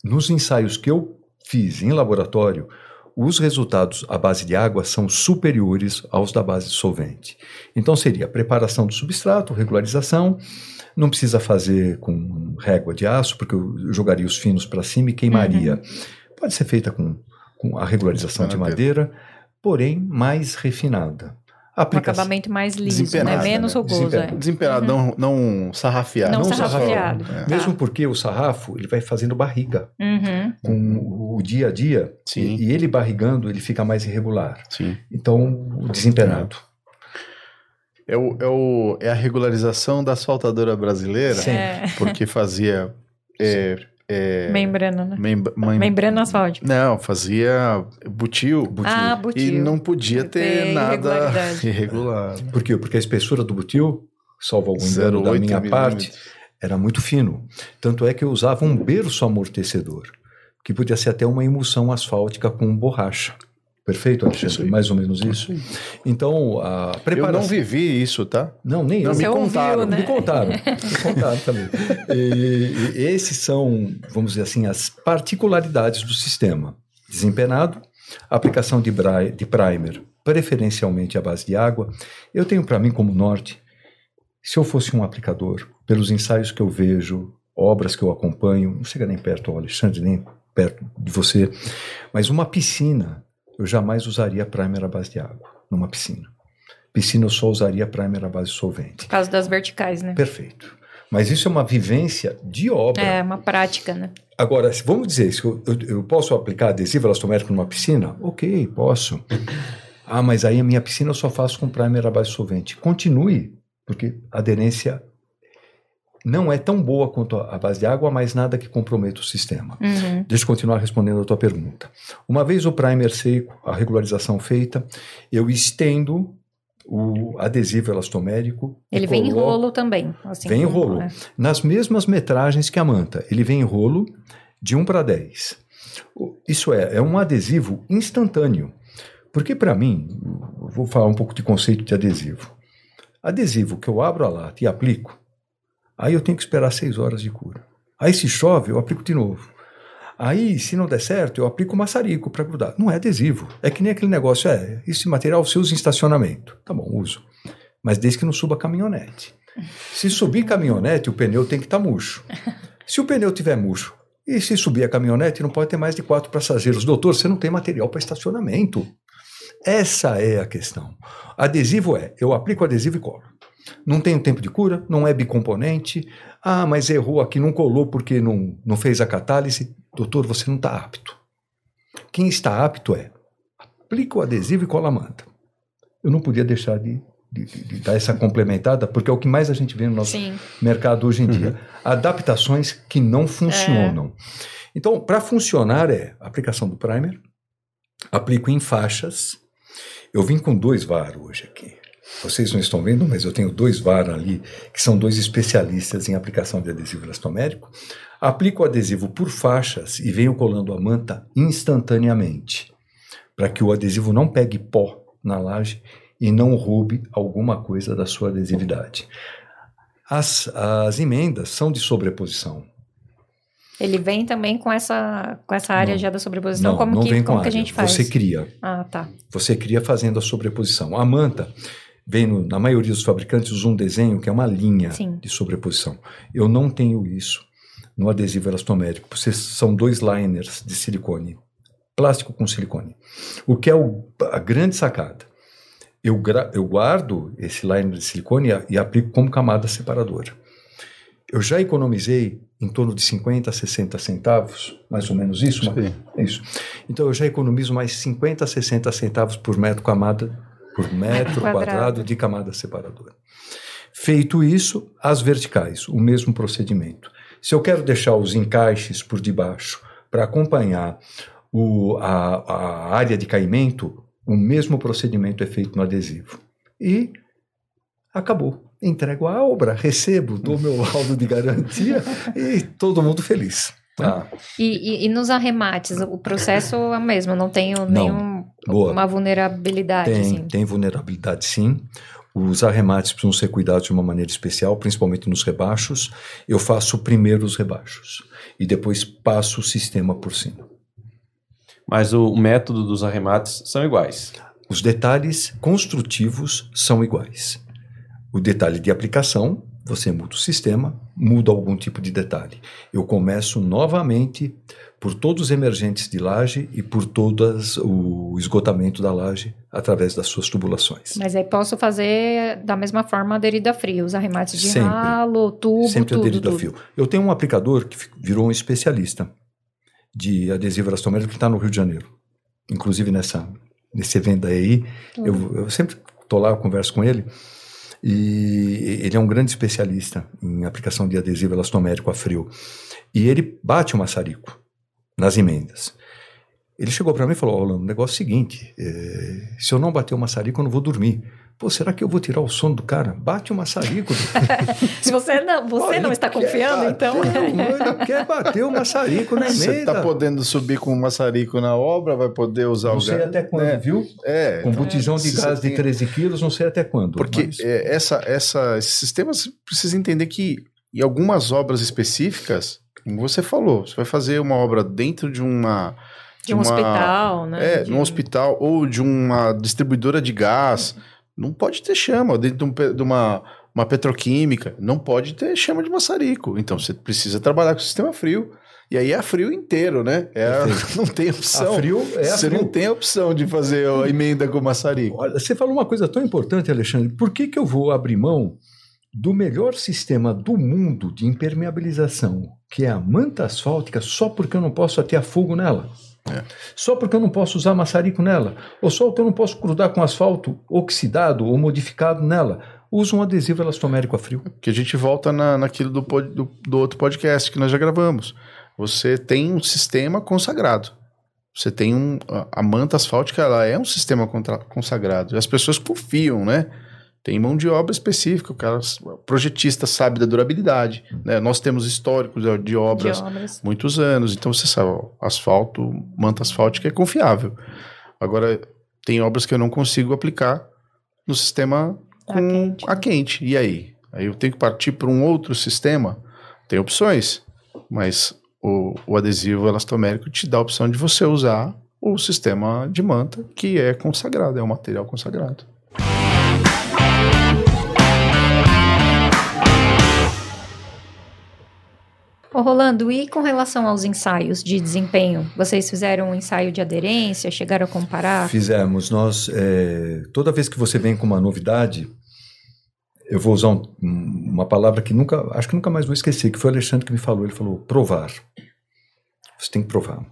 Nos ensaios que eu fiz em laboratório, os resultados à base de água são superiores aos da base de solvente. Então seria preparação do substrato, regularização, não precisa fazer com régua de aço, porque eu jogaria os finos para cima e queimaria. Pode ser feita com, com a regularização de madeira, porém mais refinada. Um Aplicação- acabamento mais liso, né? Menos né? rugoso, Desempenada. é. Desempenado, não, não sarrafiado. Não Não sarrafiado. sarrafiado. Mesmo porque o sarrafo ele vai fazendo barriga Uhum. com o dia a dia Sim. e, e ele barrigando ele fica mais irregular. Sim. Então o desempenado. É, o, é, o, é a regularização da asfaltadora brasileira, Sim. É. porque fazia. É, é, Membrana, né? membra- mem- Membrana asfáltica. Não, fazia butil. Ah, E butil. não podia ter Ter nada irregular. Por quê? Porque a espessura do butil, salvo algum engano da 0,8 minha parte, era muito fino. Tanto é que eu usava um berço amortecedor, que podia ser até uma emulsão asfáltica com borracha. Perfeito, Isso Alexandre? Mais ou menos isso. Então, a Eu preparação... não vivi isso, tá? Não, nem Não, eu. me Você ouviu, contaram. né? Me contaram, me contaram também. E, e esses são, vamos dizer assim, as particularidades do sistema. Desempenado, aplicação de, de primer, preferencialmente à base de água. Eu tenho para mim como norte, se eu fosse um aplicador, pelos ensaios que eu vejo, obras que eu acompanho, não chega nem perto ao Alexandre, nem perto de você, mas uma piscina, eu jamais usaria primer à base de água, numa piscina. Piscina eu só usaria primer à base de solvente. Por causa das verticais, né? Perfeito. Mas isso é uma vivência de obra. É, uma prática, né? Agora, vamos dizer, se eu, eu- eu posso aplicar adesivo elastomérico numa piscina? Ok, posso. Ah, mas aí a minha piscina eu só faço com primer à base de solvente. Continue, porque aderência não é tão boa quanto a base de água, mas nada que comprometa o sistema. Uhum. Deixa eu continuar respondendo a tua pergunta. Uma vez o primer seco, a regularização feita, eu estendo o adesivo elastomérico. Ele vem em coloco- rolo também. assim Vem em rolo. é. nas mesmas metragens que a manta. Ele vem em rolo de 1 para 10. O- Isso é, é um adesivo instantâneo. Porque, para mim, vou falar um pouco de conceito de adesivo. Adesivo que eu abro a lata e aplico, aí eu tenho que esperar 6 horas de cura. Aí, se chove, eu aplico de novo. Aí, se não der certo, eu aplico maçarico para grudar. Não é adesivo. É que nem aquele negócio, é, esse material se usa em estacionamento. Tá bom, uso. Mas desde que não suba caminhonete. Se subir caminhonete, o pneu tem que estar murcho. Se o pneu tiver murcho, e se subir a caminhonete, não pode ter mais de quatro passageiros. Doutor, você não tem material para estacionamento. Essa é a questão. Adesivo é, eu aplico adesivo e colo. Não tem tempo de cura, não é bicomponente. Ah, mas errou aqui, não colou porque não, não fez a catálise. Doutor, você não está apto. Quem está apto é, aplica o adesivo e cola a manta. Eu não podia deixar de, de- de- de dar essa complementada, porque é o que mais a gente vê no nosso Sim. mercado hoje em dia. Adaptações que não funcionam. Então, para funcionar é aplicação do primer, aplico em faixas. Eu vim com dois VAR hoje aqui. Vocês não estão vendo, mas eu tenho dois VAR ali, que são dois especialistas em aplicação de adesivo elastomérico. Aplico o adesivo por faixas e venho colando a manta instantaneamente, para que o adesivo não pegue pó na laje e não roube alguma coisa da sua adesividade. As, as emendas são de sobreposição. Ele vem também com essa, com essa área Não. já da sobreposição. não, como não que, vem com como que a área. gente faz? Você cria. Ah, tá. Você cria fazendo a sobreposição. A manta vem, no- na maioria dos fabricantes, usa um desenho que é uma linha Sim. de sobreposição. Eu não tenho isso no adesivo elastomérico. Porque são dois liners de silicone, plástico com silicone. O que é o- a grande sacada? Eu, gra- eu guardo esse liner de silicone e, e aplico como camada separadora. Eu já economizei em torno de 50 a 60 centavos, mais ou menos isso, Sim. é isso. Então eu já economizo mais 50 a 60 centavos por metro camada, por metro quadrado. quadrado de camada separadora. Feito isso, as verticais, o mesmo procedimento. Se eu quero deixar os encaixes por debaixo para acompanhar o- a, a área de caimento, o mesmo procedimento é feito no adesivo. E acabou. Entrego a obra, recebo, dou meu laudo de garantia e todo mundo feliz. Tá. E, e- e nos arremates, o processo é o mesmo, não tem nenhuma Boa. vulnerabilidade, Tem, assim. tem vulnerabilidade sim. Os arremates precisam ser cuidados de uma maneira especial, principalmente nos rebaixos. Eu faço primeiro os rebaixos e depois passo o sistema por cima. Mas o método dos arremates são iguais. Os detalhes construtivos são iguais. O detalhe de aplicação, você muda o sistema, muda algum tipo de detalhe. Eu começo novamente por todos os emergentes de laje e por todas o esgotamento da laje através das suas tubulações. Mas aí posso fazer da mesma forma aderido a frio, os arremates de Sempre. ralo, tubo, Sempre tudo, aderido tudo. a fio. Eu tenho um aplicador que virou um especialista de adesivo elastomérico que está no Rio de Janeiro. Inclusive nessa, nesse evento aí, Uhum. eu, eu sempre estou lá, eu converso com ele. E ele é um grande especialista em aplicação de adesivo elastomérico a frio. E ele bate o maçarico nas emendas. Ele chegou para mim e falou: Rolando, o negócio é o seguinte: eh, se eu não bater o maçarico, eu não vou dormir. Pô, será que eu vou tirar o sono do cara? Bate o maçarico. Se você não, você Olha, não está confiando, bater então. Ele quer bater o maçarico na Você emenda. tá podendo subir com o maçarico na obra, vai poder usar Não o sei gás. até quando, É, viu? É, Com botijão de se gás você de tem- 13 quilos, não sei até quando. Porque mas- é, essa, essa, esses sistemas você precisa entender que em algumas obras específicas, como você falou, você vai fazer uma obra dentro de uma. De um uma- hospital, né? É, De- num hospital ou de uma distribuidora de gás. Não pode ter chama. Dentro de, um de uma, uma petroquímica, não pode ter chama de maçarico. Então você precisa trabalhar com o sistema frio. E aí é frio inteiro, né? É não tem opção. a frio é a você frio. não tem opção de fazer a emenda com maçarico. Olha, você falou uma coisa tão importante, Alexandre. Por que, que eu vou abrir mão do melhor sistema do mundo de impermeabilização, que é a manta asfáltica, só porque eu não posso atear fogo nela? É. Só porque eu não posso usar maçarico nela? Ou só porque eu não posso grudar com asfalto oxidado ou modificado nela? usa um adesivo elastomérico a frio. Que a gente volta na, naquilo do, pod- do, do outro podcast que nós já gravamos. Você tem um sistema consagrado. Você tem um. A, manta asfáltica, ela é um sistema contra- consagrado. E as pessoas confiam, né? Tem mão de obra específica, o cara, o projetista sabe da durabilidade. Né? Nós temos históricos de, obras De obras. muitos anos. Então você sabe, ó, asfalto, manta asfáltica é confiável. Agora, tem obras que eu não consigo aplicar no sistema A com quente, a quente. E aí? Aí eu tenho que partir para um outro sistema? Tem opções, mas o, o adesivo elastomérico te dá a opção de você usar o sistema de manta, que é consagrado, é um material consagrado. Ô, Rolando, e com relação aos ensaios de desempenho? Vocês fizeram um ensaio de aderência? Chegaram a comparar? Fizemos. Nós, é, toda vez que você vem com uma novidade, eu vou usar um- um- uma palavra que nunca, acho que nunca mais vou esquecer, que foi o Alexandre que me falou. Ele falou: provar. Você tem que provar.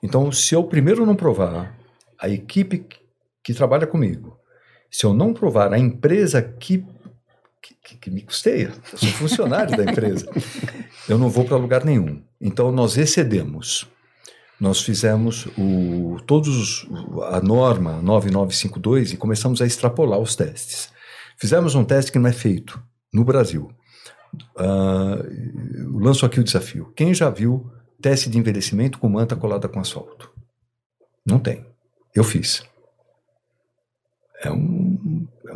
Então, se eu primeiro não provar, a equipe que trabalha comigo, se eu não provar, a empresa que, que, que- que me custeia, eu sou funcionário da empresa, eu não vou para lugar nenhum. Então, nós excedemos nós fizemos o, todos os- a norma 9952 e começamos a extrapolar os testes. Fizemos um teste que não é feito no Brasil. Eu lanço aqui o desafio. Quem já viu teste de envelhecimento com manta colada com asfalto? Não tem. Eu fiz. É, um-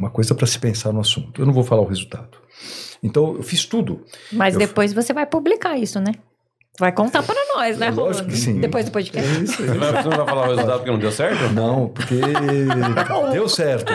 uma coisa para se pensar no assunto. Eu não vou falar o resultado. Então, eu fiz tudo. Mas Eu- depois você vai publicar isso, né? Vai contar para nós, né, lógico Rolando? que sim. Depois do podcast. É isso você não vai falar o resultado porque não deu certo? Não, porque deu certo.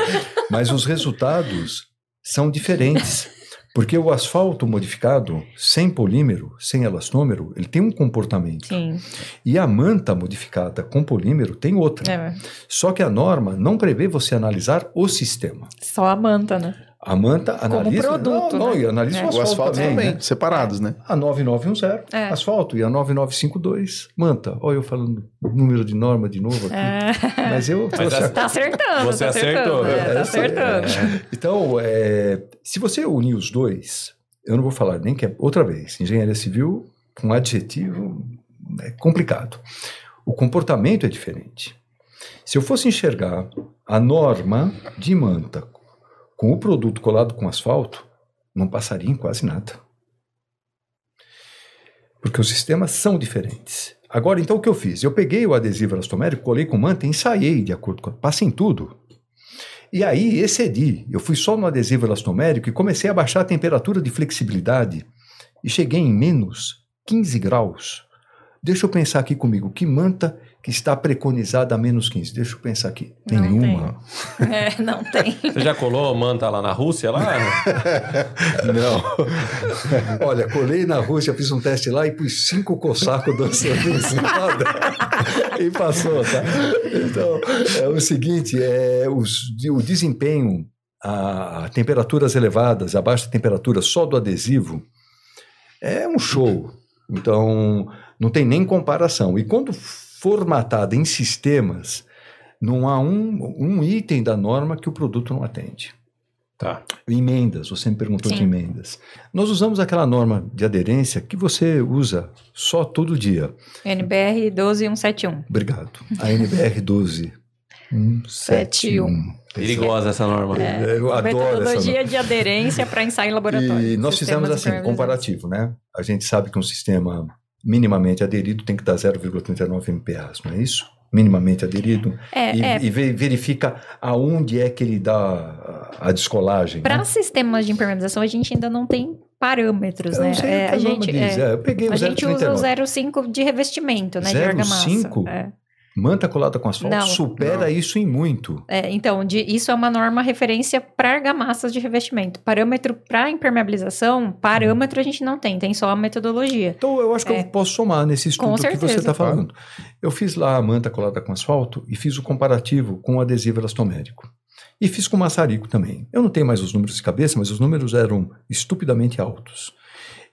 Mas os resultados são diferentes. Porque o asfalto modificado, sem polímero, sem elastômero, ele tem um comportamento. Sim. E a manta modificada com polímero tem outra. É, Só que a norma não prevê você analisar o sistema. só a manta, né? A manta analisa. produto, não, não, né? e analisa É. o O asfalto, asfalto também. também, né? separados, né? A 9910, É. asfalto, e a 9952, manta. Olha eu falando número de norma de novo aqui. É. Mas eu Mas trouxe essa- a Tá acertando, Você tá acertou. acertando. É, É, tá aí. acertando. Então, é, se você unir os dois, eu não vou falar nem que é outra vez. Engenharia civil, com adjetivo, é complicado. O comportamento é diferente. Se eu fosse enxergar a norma de manta com o produto colado com asfalto, não passaria em quase nada. Porque os sistemas são diferentes. Agora, então, o que eu fiz? Eu peguei o adesivo elastomérico, colei com manta e ensaiei de acordo com... Passei em tudo. E aí excedi. Eu fui só no adesivo elastomérico e comecei a baixar a temperatura de flexibilidade e cheguei em menos 15 graus. Deixa eu pensar aqui comigo, que manta que está preconizada a menos 15? Deixa eu pensar aqui. Não Nenhuma. É, não tem. Você já colou manta lá na Rússia? Lá? Não. Olha, colei na Rússia, fiz um teste lá e pus cinco cossacos dançando em escada e passou, tá? Então, é o seguinte, é, os- o desempenho a temperaturas elevadas, a baixa temperatura só do adesivo, é um show. Então, não tem nem comparação. E quando formatada em sistemas, não há um, um item da norma que o produto não atende. Tá. Emendas, você me perguntou de Sim. emendas. Nós usamos aquela norma de aderência que você usa só todo dia. NBR 12171. Obrigado. A NBR 12. 171. Perigosa essa norma. É, Eu adoro essa Metodologia norma. de aderência para ensaio em laboratório. E nós fizemos assim, comparativo, né? A gente sabe que um sistema minimamente aderido tem que dar 0,39 MPa, não é isso? Minimamente aderido. É, e, é e ve- verifica aonde é que ele dá a descolagem. Para né? sistemas de impermeabilização, a gente ainda não tem parâmetros, Eu né? sei É, a norma gente, diz. é, É, eu peguei o a gente usa o 0,39. 0,5 de revestimento, né? De argamassa. 0,5? É. Manta colada com asfalto Não. supera isso em muito. É, então, de- isso é uma norma referência para argamassas de revestimento. Parâmetro para impermeabilização, parâmetro a gente não tem, tem só a metodologia. Então, eu acho que É. eu posso somar nesse estudo Com que você está falando. Eu fiz lá a manta colada com asfalto e fiz o comparativo com o adesivo elastomérico. E fiz com maçarico também. Eu não tenho mais os números de cabeça, mas os números eram estupidamente altos.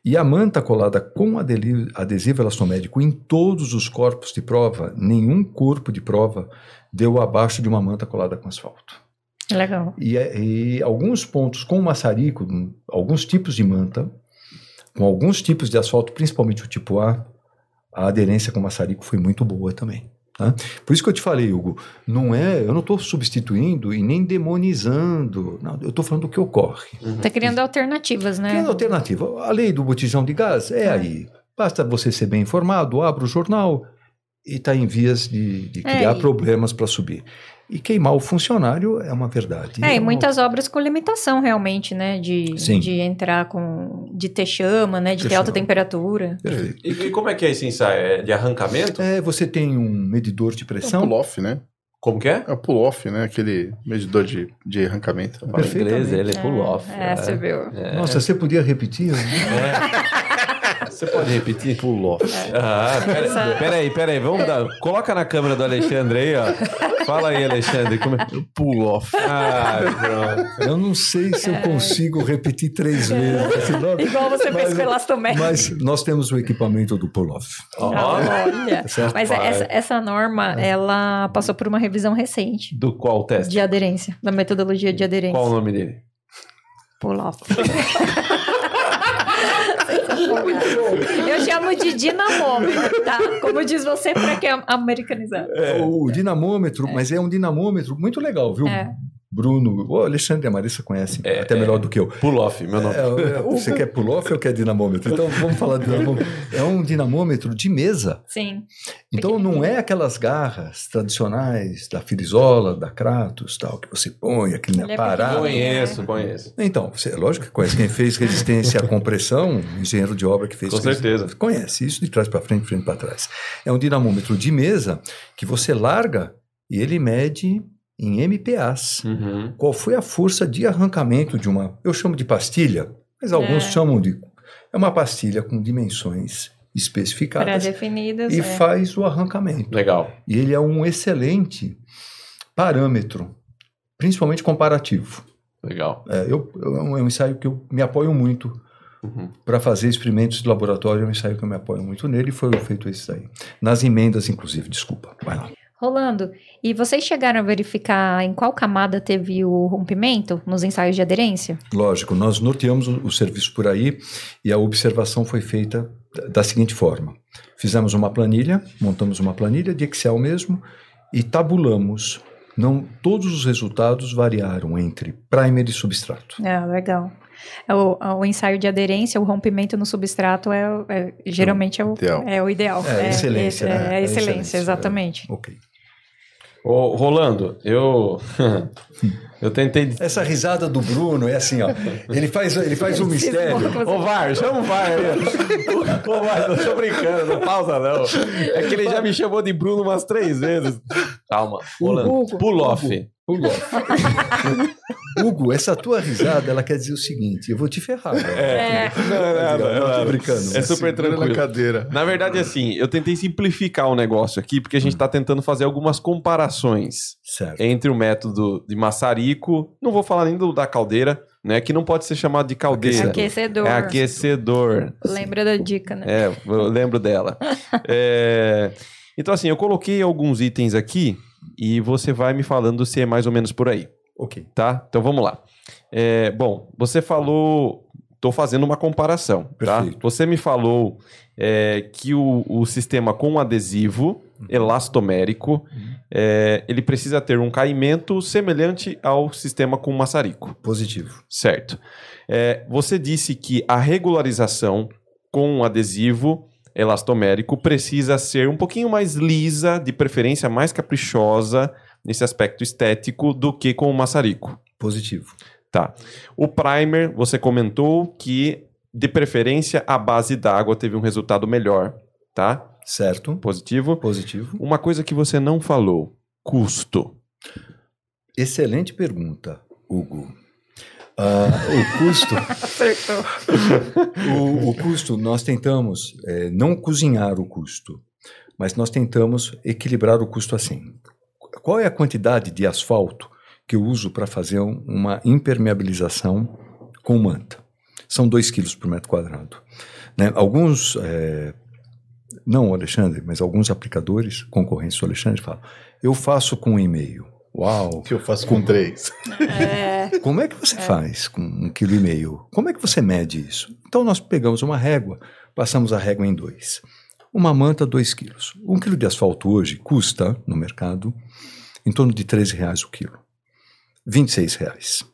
E a manta colada com adesivo elastomérico em todos os corpos de prova, nenhum corpo de prova deu abaixo de uma manta colada com asfalto. Legal. E, é- e alguns pontos com maçarico, alguns tipos de manta, com alguns tipos de asfalto, principalmente o tipo A, a aderência com maçarico foi muito boa também. Tá? Por isso que eu te falei, Hugo, não é, eu não estou substituindo e nem demonizando, não, eu estou falando do que ocorre. Tá criando alternativas, né? Que alternativa? A lei do botijão de gás é, É. aí. Basta você ser bem informado, abre o jornal e está em vias de, de É, criar e- problemas para subir. E queimar o funcionário é uma verdade. É, e uma- muitas obras com limitação realmente, né? De, Sim. de entrar com. de ter chama, né? De Ter ter alta temperatura. Perfeito. E, e como é que é esse ensaio? É de arrancamento? É, você tem um medidor de É o pressão. pull-off, né? Como que é? É o pull-off, né? Aquele medidor de, de arrancamento. Fala inglês, ele é pull-off. É, você viu. É. Nossa, você podia repetir? né? Você pode repetir? Pull-off. Ah, pera, peraí, peraí, vamos dar. Coloca na câmera do Alexandre aí, ó. Fala aí, Alexandre. Como é? Pull-off. Ah, pronto. Eu não sei se eu consigo repetir três vezes. esse nome, Igual você fez Mas- com elastomérico. Mas nós temos o equipamento do pull-off. Ó, Olha. Certo? Mas essa, essa norma, ela passou por uma revisão recente do qual teste? de aderência, da metodologia de aderência. Qual o nome dele? Pull-off. Eu chamo de dinamômetro, tá? Como diz você, pra que americanizar. O dinamômetro, mas é um dinamômetro muito legal, viu? É. Bruno, o Alexandre e a Marissa conhecem É, até é. melhor do que eu. Pull-off, meu nome. É, é, você quer pull-off ou quer dinamômetro? Então vamos falar de dinamômetro. É um dinamômetro de mesa. Sim. Então não é aquelas garras tradicionais da Firizola, da Kratos, tal, que você põe aquele Ele é aparato. Conheço, conheço. Então, você, lógico que conhece. Quem fez resistência à compressão, engenheiro de obra que fez. Com certeza. Conhece isso de trás para frente, de frente para trás. É um dinamômetro de mesa que você larga e ele mede em MPAs. Uhum. Qual foi a força de arrancamento de uma. Eu chamo de pastilha, mas alguns É. chamam de. É uma pastilha com dimensões especificadas e é. faz o arrancamento. Legal. E ele é um excelente parâmetro, principalmente comparativo. Legal. É, eu, eu- é um é um ensaio que eu me apoio muito Uhum. para fazer experimentos de laboratório, é um ensaio que eu me apoio muito nele e foi feito esse aí. Nas emendas, inclusive, desculpa. Vai lá. Rolando, e vocês chegaram a verificar em qual camada teve o rompimento nos ensaios de aderência? Lógico, nós norteamos o, o serviço por aí e a observação foi feita da, da seguinte forma: fizemos uma planilha, montamos uma planilha de Excel mesmo e tabulamos. Não, todos os resultados variaram entre primer e substrato. É, legal. É O, o ensaio de aderência, o rompimento no substrato é, é- geralmente é o Ideal. É o ideal. É, excelência, esse- né? É, É a excelência, excelência, exatamente. Ok. Ô, Rolando, eu. eu tentei. Essa risada do Bruno é assim, ó. Ele faz, ele faz um mistério. Ô, VAR, chama o VAR aí. Ô, VAR, não tô brincando, não pausa não. É que ele já me chamou de Bruno umas três vezes. Calma, Rolando. Pull off. Hugo, Hugo, essa tua risada, ela quer dizer o seguinte: eu vou te ferrar. velho. É. Não, não, não, Eu tô não. brincando. É super tranquilo. na cadeira. Na verdade, assim, eu tentei simplificar o negócio aqui, porque a gente tá tentando fazer algumas comparações Certo. entre o método de maçarico, não vou falar nem do da caldeira, né, que não pode ser chamado de caldeira. Aquecedor. É aquecedor. Lembra da dica, né? É, eu lembro dela. É, Então, assim, eu coloquei alguns itens aqui e você vai me falando se é mais ou menos por aí, Ok. tá? Então vamos lá. É, bom, você falou. Estou fazendo uma comparação, tá? Você me falou é, que o, o sistema com adesivo elastomérico é, ele precisa ter um caimento semelhante ao sistema com maçarico. Positivo. Certo. É, você disse que a regularização com adesivo elastomérico precisa ser um pouquinho mais lisa, de preferência mais caprichosa nesse aspecto estético do que com o maçarico. Positivo. Tá. O primer, você comentou que de preferência a base d'água teve um resultado melhor, tá? Certo. Positivo. Positivo. Uma coisa que você não falou, custo. Excelente pergunta, Hugo. Ah, o custo. O, o custo, nós tentamos eh, não cozinhar o custo, mas nós tentamos equilibrar o custo assim. Qual é a quantidade de asfalto que eu uso para fazer um- uma impermeabilização com manta? São 2 quilos por metro quadrado. Né? Alguns, eh, não o Alexandre, mas alguns aplicadores, concorrentes do Alexandre, falam, eu faço com um e-mail. Uau! que eu faço com três. É, Como é que você faz com um quilo e meio? Como é que você mede isso? Então nós pegamos uma régua, passamos a régua em dois. Uma manta, dois quilos. Um quilo de asfalto hoje custa, no mercado, em torno de 13 reais o quilo. 26 reais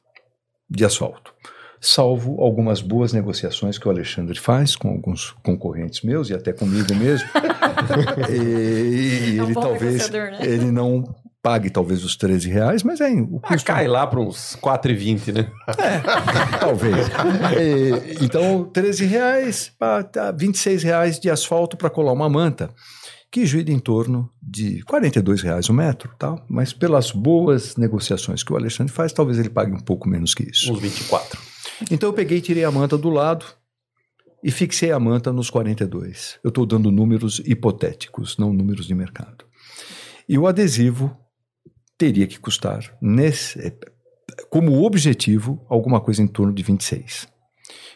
de asfalto. Salvo algumas boas negociações que o Alexandre faz com alguns concorrentes meus e até comigo mesmo. e É um ele bom talvez né? ele não pague talvez os 13 reais, mas é o Ah, custo cai lá para uns 4,20, né? Talvez. E, então, 13 reais, pá, tá, 26 reais de asfalto para colar uma manta, que gira em torno de 42 reais o metro, tá? mas pelas boas negociações que o Alexandre faz, talvez ele pague um pouco menos que isso. Uns 24. Então eu peguei e tirei a manta do lado e fixei a manta nos 42. Eu estou dando números hipotéticos, não números de mercado. E o adesivo teria que custar, nesse, como objetivo, alguma coisa em torno de 26.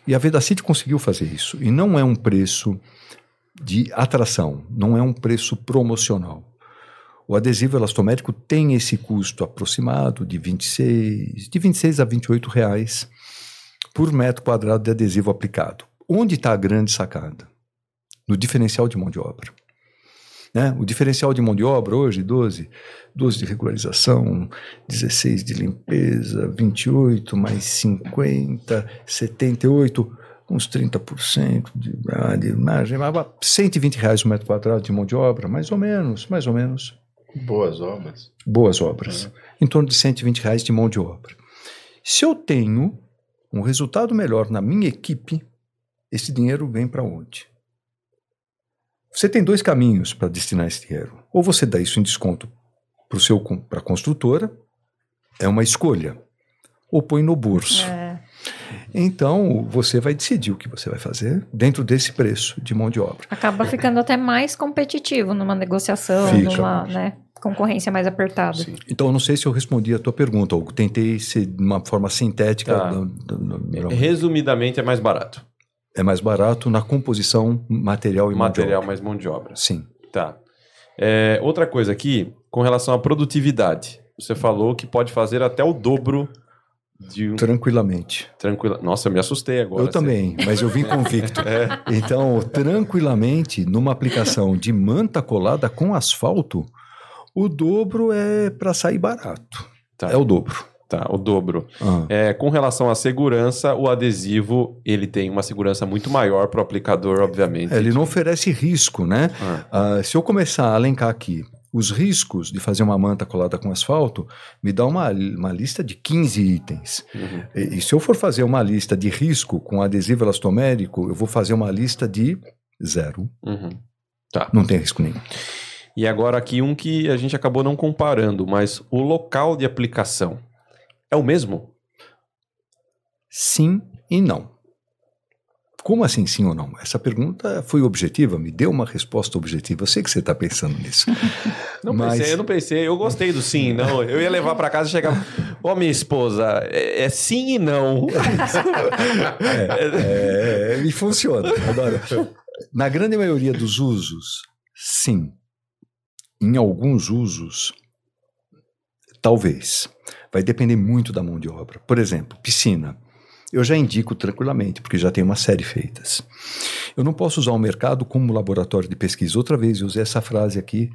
E a Vedacity conseguiu fazer isso. E não é um preço de atração, não é um preço promocional. O adesivo elastomérico tem esse custo aproximado de 26, de 26 a 28 reais por metro quadrado de adesivo aplicado. Onde está a grande sacada? No diferencial de mão de obra. Né? O diferencial de mão de obra hoje, 12, 12 de regularização, 16 de limpeza, 28 mais 50, 78, uns 30% de, ah, de margem, mas 120 reais o metro quadrado de mão de obra, mais ou menos, mais ou menos Boas obras. boas obras, em torno de 120 reais de mão de obra. Se eu tenho um resultado melhor na minha equipe, esse dinheiro vem para onde? Você tem dois caminhos para destinar esse dinheiro. Ou você dá isso em desconto para a construtora, é uma escolha. Ou põe no bolso. é. Então, você vai decidir o que você vai fazer dentro desse preço de mão de obra. Acaba ficando até mais competitivo numa negociação, Fica. numa né, concorrência mais apertada. Sim. Então, eu não sei se eu respondi a tua pergunta, ou tentei ser de uma forma sintética. Tá. da- da- da- da- Resumidamente, é mais barato. É mais barato na composição material e mão de Material obra. mais mão de obra. Sim. Tá. É, outra coisa aqui, com relação à produtividade. Você falou que pode fazer até o dobro de um Tranquilamente. tranquilo. Nossa, eu me assustei agora. eu também, mas eu vim convicto. É. Então, tranquilamente, numa aplicação de manta colada com asfalto, o dobro é para sair barato. Tá. É o dobro. Tá, o dobro. Ah, É, com relação à segurança, o adesivo ele tem uma segurança muito maior para o aplicador, obviamente. É, ele não oferece risco, né? Ah, Ah, se eu começar a alencar aqui os riscos de fazer uma manta colada com asfalto, me dá uma, uma lista de 15 itens. uhum. E, e se eu for fazer uma lista de risco com adesivo elastomérico, eu vou fazer uma lista de zero. Uhum. Não tem risco nenhum. E agora aqui um que a gente acabou não comparando, mas o local de aplicação é o mesmo? Sim e não. Como assim sim ou não? Essa pergunta foi objetiva, me deu uma resposta objetiva. Eu sei que você está pensando nisso. Não Mas- pensei, eu não pensei. Eu gostei do sim, não. Eu ia levar para casa e chegava. Ô, minha esposa, é, é sim e não. É, e funciona. Agora, na grande maioria dos usos, sim. Em alguns usos, talvez. Vai depender muito da mão de obra. Por exemplo, piscina. Eu já indico tranquilamente, porque já tem uma série feitas. Eu não posso usar o mercado como laboratório de pesquisa. Outra vez eu usei essa frase aqui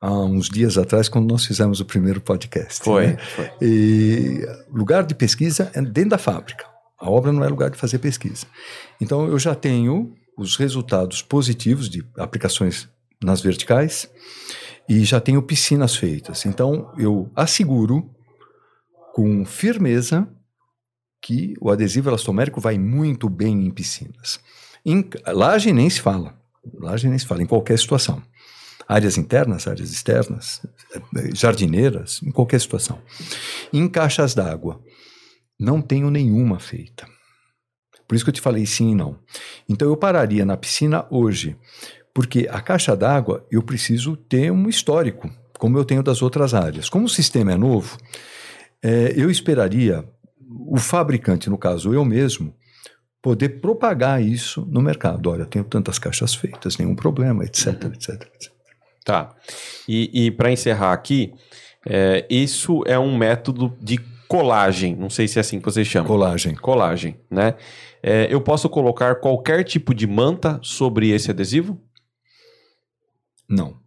há uns dias atrás, quando nós fizemos o primeiro podcast. Foi, né? foi. E lugar de pesquisa é dentro da fábrica. A obra não é lugar de fazer pesquisa. Então eu já tenho os resultados positivos de aplicações nas verticais e já tenho piscinas feitas. Então eu asseguro com firmeza que o adesivo elastomérico vai muito bem em piscinas. Em laje nem se fala. Laje nem se fala em qualquer situação. Áreas internas, áreas externas, jardineiras, em qualquer situação. Em caixas d'água, não tenho nenhuma feita. Por isso que eu te falei sim e não. Então eu pararia na piscina hoje, porque a caixa d'água eu preciso ter um histórico, como eu tenho das outras áreas. Como o sistema é novo, eh, eu esperaria o fabricante, no caso eu mesmo, poder propagar isso no mercado. Olha, eu tenho tantas caixas feitas, nenhum problema, etc, etc, etc. Tá. E, e para encerrar aqui, É, isso é um método de colagem. Não sei se é assim que você chama. Colagem. Colagem, né? É, eu posso colocar qualquer tipo de manta sobre esse adesivo? Não.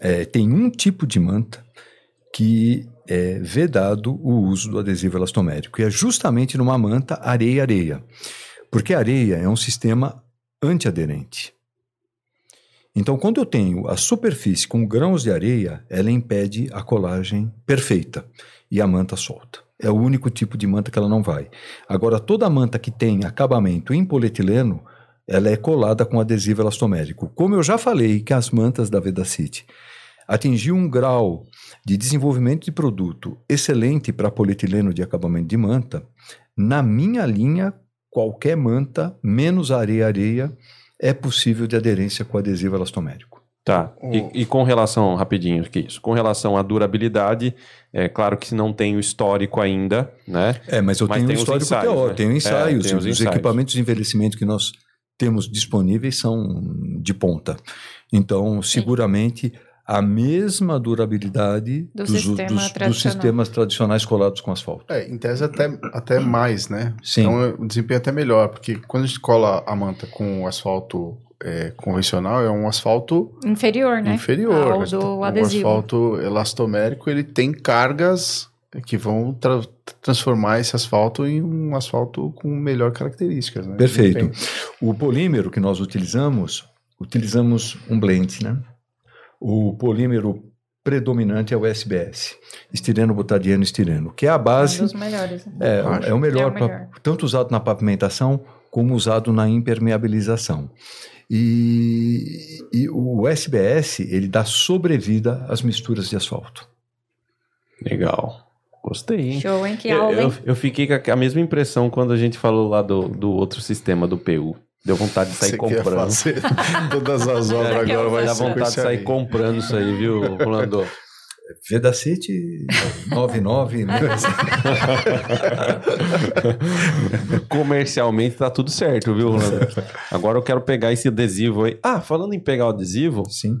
É, tem um tipo de manta que é vedado o uso do adesivo elastomérico, e é justamente numa manta areia-areia. Porque areia é um sistema antiaderente. Então, quando eu tenho a superfície com grãos de areia, ela impede a colagem perfeita e a manta solta. É o único tipo de manta que ela não vai. Agora, toda manta que tem acabamento em polietileno, ela é colada com adesivo elastomérico. Como eu já falei que as mantas da Vedacity atingiu um grau de desenvolvimento de produto excelente para polietileno de acabamento de manta, na minha linha, qualquer manta, menos areia-areia, é possível de aderência com adesivo elastomérico. Tá. E, e, com relação, rapidinho, que isso? Com relação à durabilidade, é claro que não tem o histórico ainda, né? É, mas eu mas tenho um histórico ensaios, teórico, né? tenho ensaios. É, tem os, os ensaios. equipamentos de envelhecimento que nós temos disponíveis são de ponta. Então, seguramente a mesma durabilidade do dos, sistema dos, dos, sistemas tradicionais colados com asfalto. É, em tese até, até mais, né? Sim. Então o desempenho é até melhor, porque quando a gente cola a manta com asfalto é, convencional, é um asfalto inferior, né? inferior. Ao Mas do o adesivo. asfalto elastomérico, ele tem cargas que vão tra- transformar esse asfalto em um asfalto com melhor características, né? Perfeito. O polímero que nós utilizamos, utilizamos um blend, né? O polímero predominante é o SBS, estireno, butadieno, estireno, que é a É um base, dos melhores. né? é, é o melhor, É o pra- melhor. tanto usado na pavimentação como usado na impermeabilização. E, e o SBS, ele dá sobrevida às misturas de asfalto. Legal. Gostei, hein? Show, hein? Que Eu, aula, eu, hein? eu fiquei com a- a mesma impressão quando a gente falou lá do, do outro sistema, do PU. Deu vontade de sair Você comprando. fazer todas as obras É, agora vai Dá vontade de sair comprando isso aí, viu, Rolando? Vedacity 99, né? Comercialmente tá tudo certo, viu, Rolando? Agora eu quero pegar esse adesivo aí. Ah, falando em pegar o adesivo, Sim.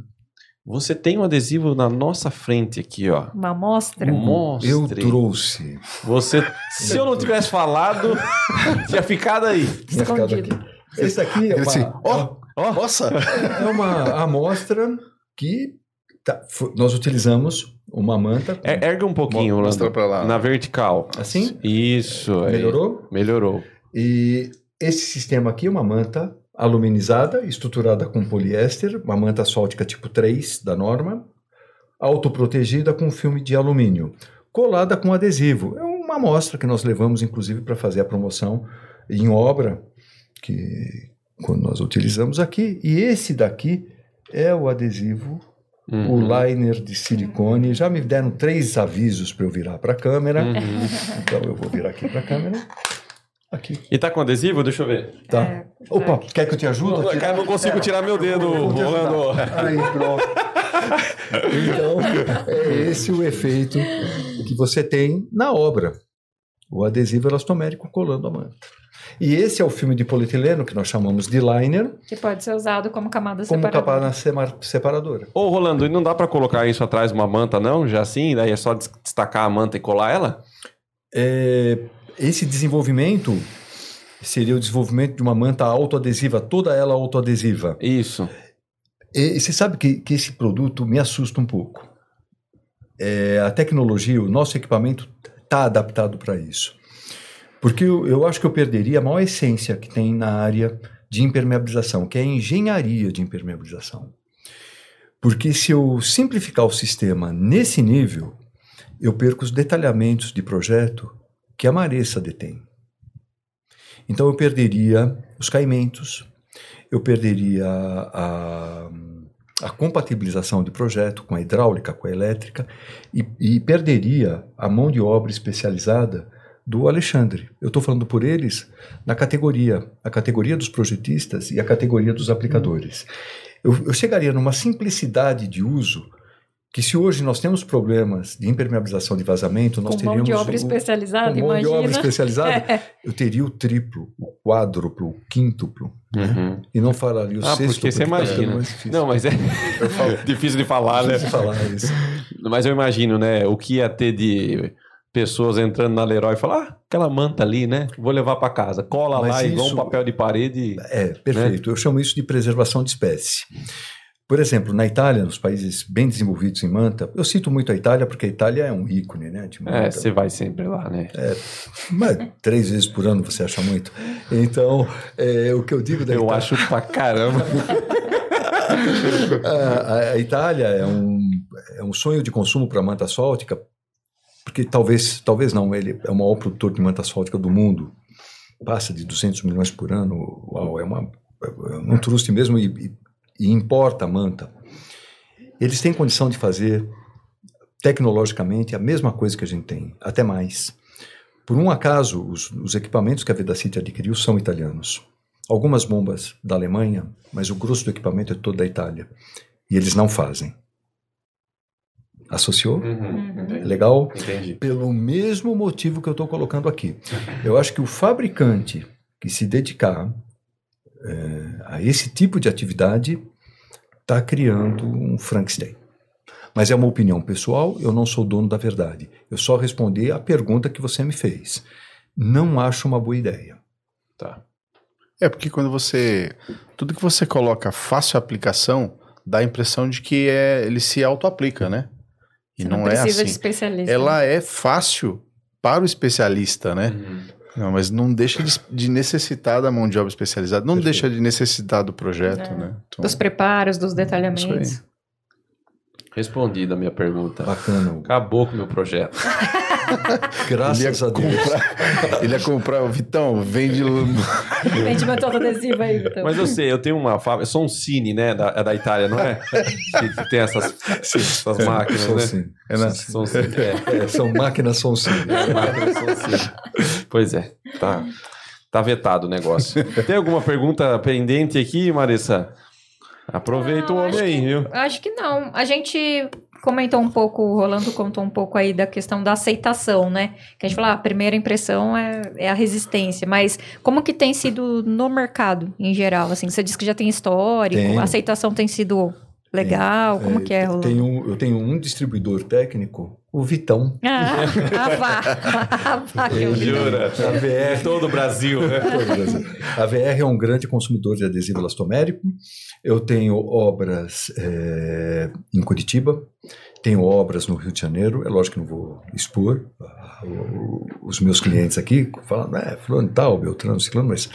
você tem um adesivo na nossa frente aqui, ó. Uma amostra. Mostre. Eu trouxe. Você, se eu não tivesse falado, tinha ficado aí. Tinha ficado Escondido. aqui. Esse aqui é assim, uma, ó, Ó, Nossa! é uma amostra que tá- nós utilizamos uma manta. com- é- erga um pouquinho, Mostra pra lá. Na vertical. Assim? Isso. aí. Melhorou? Melhorou. E esse sistema aqui é uma manta aluminizada, estruturada com poliéster, uma manta asfáltica tipo 3 da norma, autoprotegida com filme de alumínio, colada com adesivo. É uma amostra que nós levamos, inclusive, para fazer a promoção em obra, que quando nós utilizamos aqui. E esse daqui é o adesivo, o Uhum. liner de silicone. Já me deram três avisos para eu virar para a câmera. Uhum. Então eu vou virar aqui para a câmera. Aqui. E tá com adesivo? Deixa eu ver. Tá. É, Opa, quer que eu te ajude? Cara, eu não consigo tirar meu dedo. Rolando. Aí, pronto. Então, é esse o efeito que você tem na obra. O adesivo elastomérico colando a manta. E esse é o filme de polietileno que nós chamamos de liner, Que pode ser usado como camada como separadora. sema- separadora. Ô, Rolando, e não dá pra colocar isso atrás de uma manta, não? Já assim? Daí é só des- destacar a manta e colar ela? É, esse desenvolvimento seria o desenvolvimento de uma manta autoadesiva, toda ela autoadesiva. Isso. E você sabe que, que esse produto me assusta um pouco. É, a tecnologia, o nosso equipamento está adaptado para isso. Porque eu, eu acho que eu perderia a maior essência que tem na área de impermeabilização, que é a engenharia de impermeabilização. Porque se eu simplificar o sistema nesse nível, eu perco os detalhamentos de projeto que a Maressa detém. Então eu perderia os caimentos, eu perderia a, a compatibilização de projeto com a hidráulica, com a elétrica, e, e perderia a mão de obra especializada do Alexandre. Eu estou falando por eles na categoria, a categoria dos projetistas e a categoria dos aplicadores. Eu, eu chegaria numa simplicidade de uso que se hoje nós temos problemas de impermeabilização de vazamento, nós Com teríamos... mão de obra o- especializada, com mão de obra imagina. especializada, eu teria o triplo, o quádruplo, o quíntuplo, Uhum. e não falaria o Ah, sexto. porque você tá imagina. mais difícil. Não, mas é difícil de falar, né? Difícil de falar isso. Mas eu imagino, né? O que ia ter de pessoas entrando na Leroy e falar, ah, aquela manta ali, né? Vou levar pra casa. Cola Mas lá, igual um isso- papel de parede. É, perfeito. Eu chamo isso de preservação de espécie. Por exemplo, na Itália, nos países bem desenvolvidos em manta, eu cito muito a Itália porque a Itália é um ícone, né? De É, manta. você vai sempre lá, né? Mas três vezes por ano você acha muito. Então, é, o que eu digo da Eu Itália, acho pra caramba. a, a Itália é um, é um sonho de consumo para manta asfáltica, porque talvez, talvez não, ele é o maior produtor de manta asfáltica do mundo. Passa de 200 milhões por ano. Uau, é, uma, é um truste mesmo e, e- e importa a manta. Eles têm condição de fazer tecnologicamente a mesma coisa que a gente tem, até mais. Por um acaso, os, os equipamentos que a Vedacity adquiriu são italianos. Algumas bombas da Alemanha, mas o grosso do equipamento é todo da Itália. E eles não fazem. Associou? Uhum, entendi. Legal? Entendi. Pelo mesmo motivo que eu estou colocando aqui. Eu acho que o fabricante que se dedicar a esse tipo de atividade está criando um Frankenstein. Mas é uma opinião pessoal, eu não sou dono da verdade. Eu só respondi a pergunta que você me fez. Não acho uma boa ideia. Tá. É porque quando você. Tudo que você coloca fácil aplicação, dá a impressão de que é, ele se auto-aplica, né? E Você não, não é assim. de especialista. Ela é fácil para o especialista, né? Uhum. Não, mas não deixa de, de necessitar da mão de obra especializada, não Perfeito. deixa de necessitar do projeto, É. né? Então, Dos preparos, dos Isso detalhamentos. Respondida a minha pergunta. Bacana. Acabou com o meu projeto. Graças ele a Deus. comprar, ele ia comprar o Vitão, vende. Vende meu todo adesivo aí, então. Mas eu sei, eu tenho uma fábrica, sou um Cine, né? Da, é da Itália, não é? que, que tem essas, essas máquinas, São né? sim. É, né? São Cine, é. É, são máquinas, são sim. Máquinas são Cine. Pois é, tá, tá vetado o negócio. Tem alguma pergunta pendente aqui, Marissa? Aproveita Não, o homem acho aí, que- viu? Acho que não. A gente comentou um pouco, o Rolando contou um pouco aí da questão da aceitação, né? Que a gente falou, ah, a primeira impressão é, é a resistência, mas como que tem sido no mercado, em geral? Assim, você disse que já tem histórico, Tem. a aceitação tem sido legal, como que é, eu, Rolando? tenho, eu tenho um distribuidor técnico, o Vitão. Ah, ah, vá. Ah, vá, que eu vi. Jura? A VR, Todo o Brasil, né? Todo o Brasil. A VR é um grande consumidor de adesivo elastomérico. Eu tenho obras eh, em Curitiba, tenho obras no Rio de Janeiro. É lógico que não vou expor ah, os meus clientes aqui, falam, é, fulano tal, Beltrano, Ciclano, mas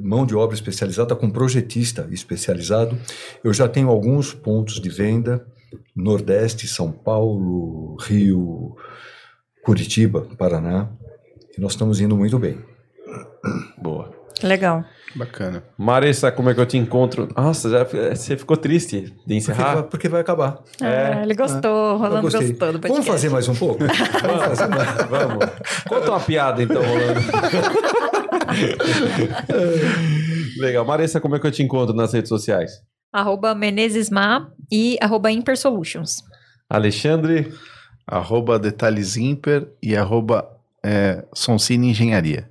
mão de obra especializada com projetista especializado. Eu já tenho alguns pontos de venda, Nordeste, São Paulo, Rio, Curitiba, Paraná, e nós estamos indo muito bem. Boa. Legal. Bacana. Marissa, como é que eu te encontro? Nossa, já, você ficou triste de Porque, encerrar? vai, porque vai acabar. Ah, ele gostou, Eu Rolando gostou do podcast. Vamos fazer mais um pouco? Vamos fazer mais. Vamos. Conta uma piada, então, Rolando. Legal. Marissa, como é que eu te encontro nas redes sociais? Arroba Menezesma e arroba Impersolutions. Alexandre. Arroba Detalhes Imper e arroba é, Sonsine Engenharia.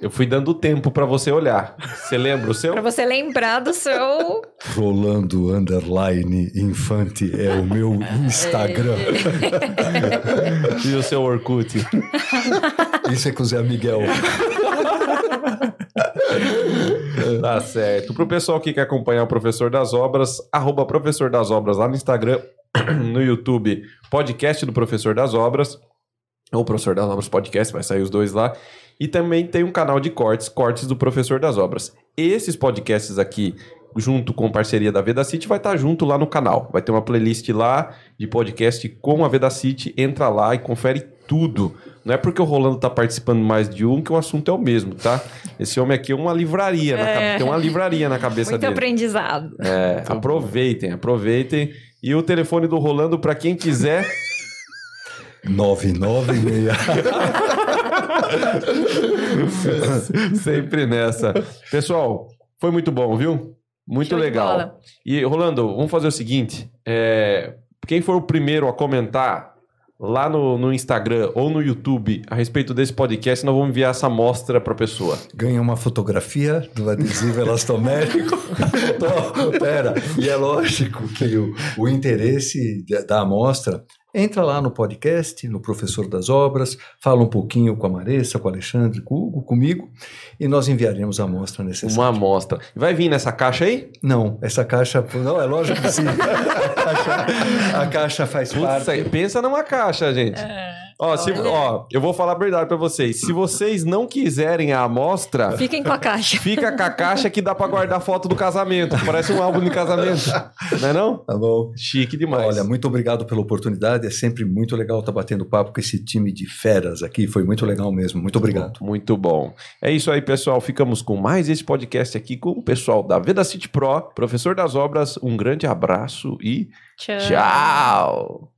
Eu fui dando tempo pra você olhar. Você lembra o seu? Pra você lembrar do seu Rolando Underline Infante é o meu Instagram. E o seu Orkut? Isso é com o Zé Miguel. Tá certo. Pro pessoal que quer acompanhar o Professor das Obras, arroba Professor das Obras lá no Instagram, no YouTube, podcast do Professor das Obras, ou Professor das Obras Podcast, vai sair os dois lá. E também tem um canal de cortes, cortes do Professor das Obras. Esses podcasts aqui, junto com parceria da Vedacity, vai estar junto lá no canal. Vai ter uma playlist lá de podcast com a Vedacity. Entra lá e confere tudo. Não é porque o Rolando tá participando mais de um que o assunto é o mesmo, tá? Esse homem aqui é uma livraria, na É. cabe- tem uma livraria na cabeça muito dele. aprendizado. É, aproveitem, aproveitem. E o telefone do Rolando para quem quiser. 996. Sempre nessa. Pessoal, foi muito bom, viu? Muito Show legal. E, Rolando, vamos fazer o seguinte: é, quem for o primeiro a comentar lá no, no Instagram ou no YouTube a respeito desse podcast, nós vamos enviar essa amostra para a pessoa. Ganha uma fotografia do adesivo elastomérico. então, pera, e é lógico que o, o interesse da amostra entra lá no podcast, no Professor das Obras, fala um pouquinho com a Maressa, com o Alexandre, com o Hugo, comigo, e nós enviaremos a amostra necessária. Uma amostra. Vai vir nessa caixa aí? Não, essa caixa. Não, é lógico que sim. a, caixa, a caixa faz Putz, parte. pensa numa caixa, gente. Ó, se- ó, eu vou falar a verdade pra vocês. Se vocês não quiserem a amostra, Fiquem com a caixa. fica com a caixa que dá pra guardar foto do casamento. Parece um álbum de casamento. Não é não? Tá bom. Chique demais. Olha, muito obrigado pela oportunidade. É sempre muito legal estar batendo papo com esse time de feras aqui. Foi muito legal mesmo. Muito obrigado. Muito bom. É isso aí, pessoal. Ficamos com mais esse podcast aqui com o pessoal da Veda City Pro, professor das obras. Um grande abraço e Tchau. tchau.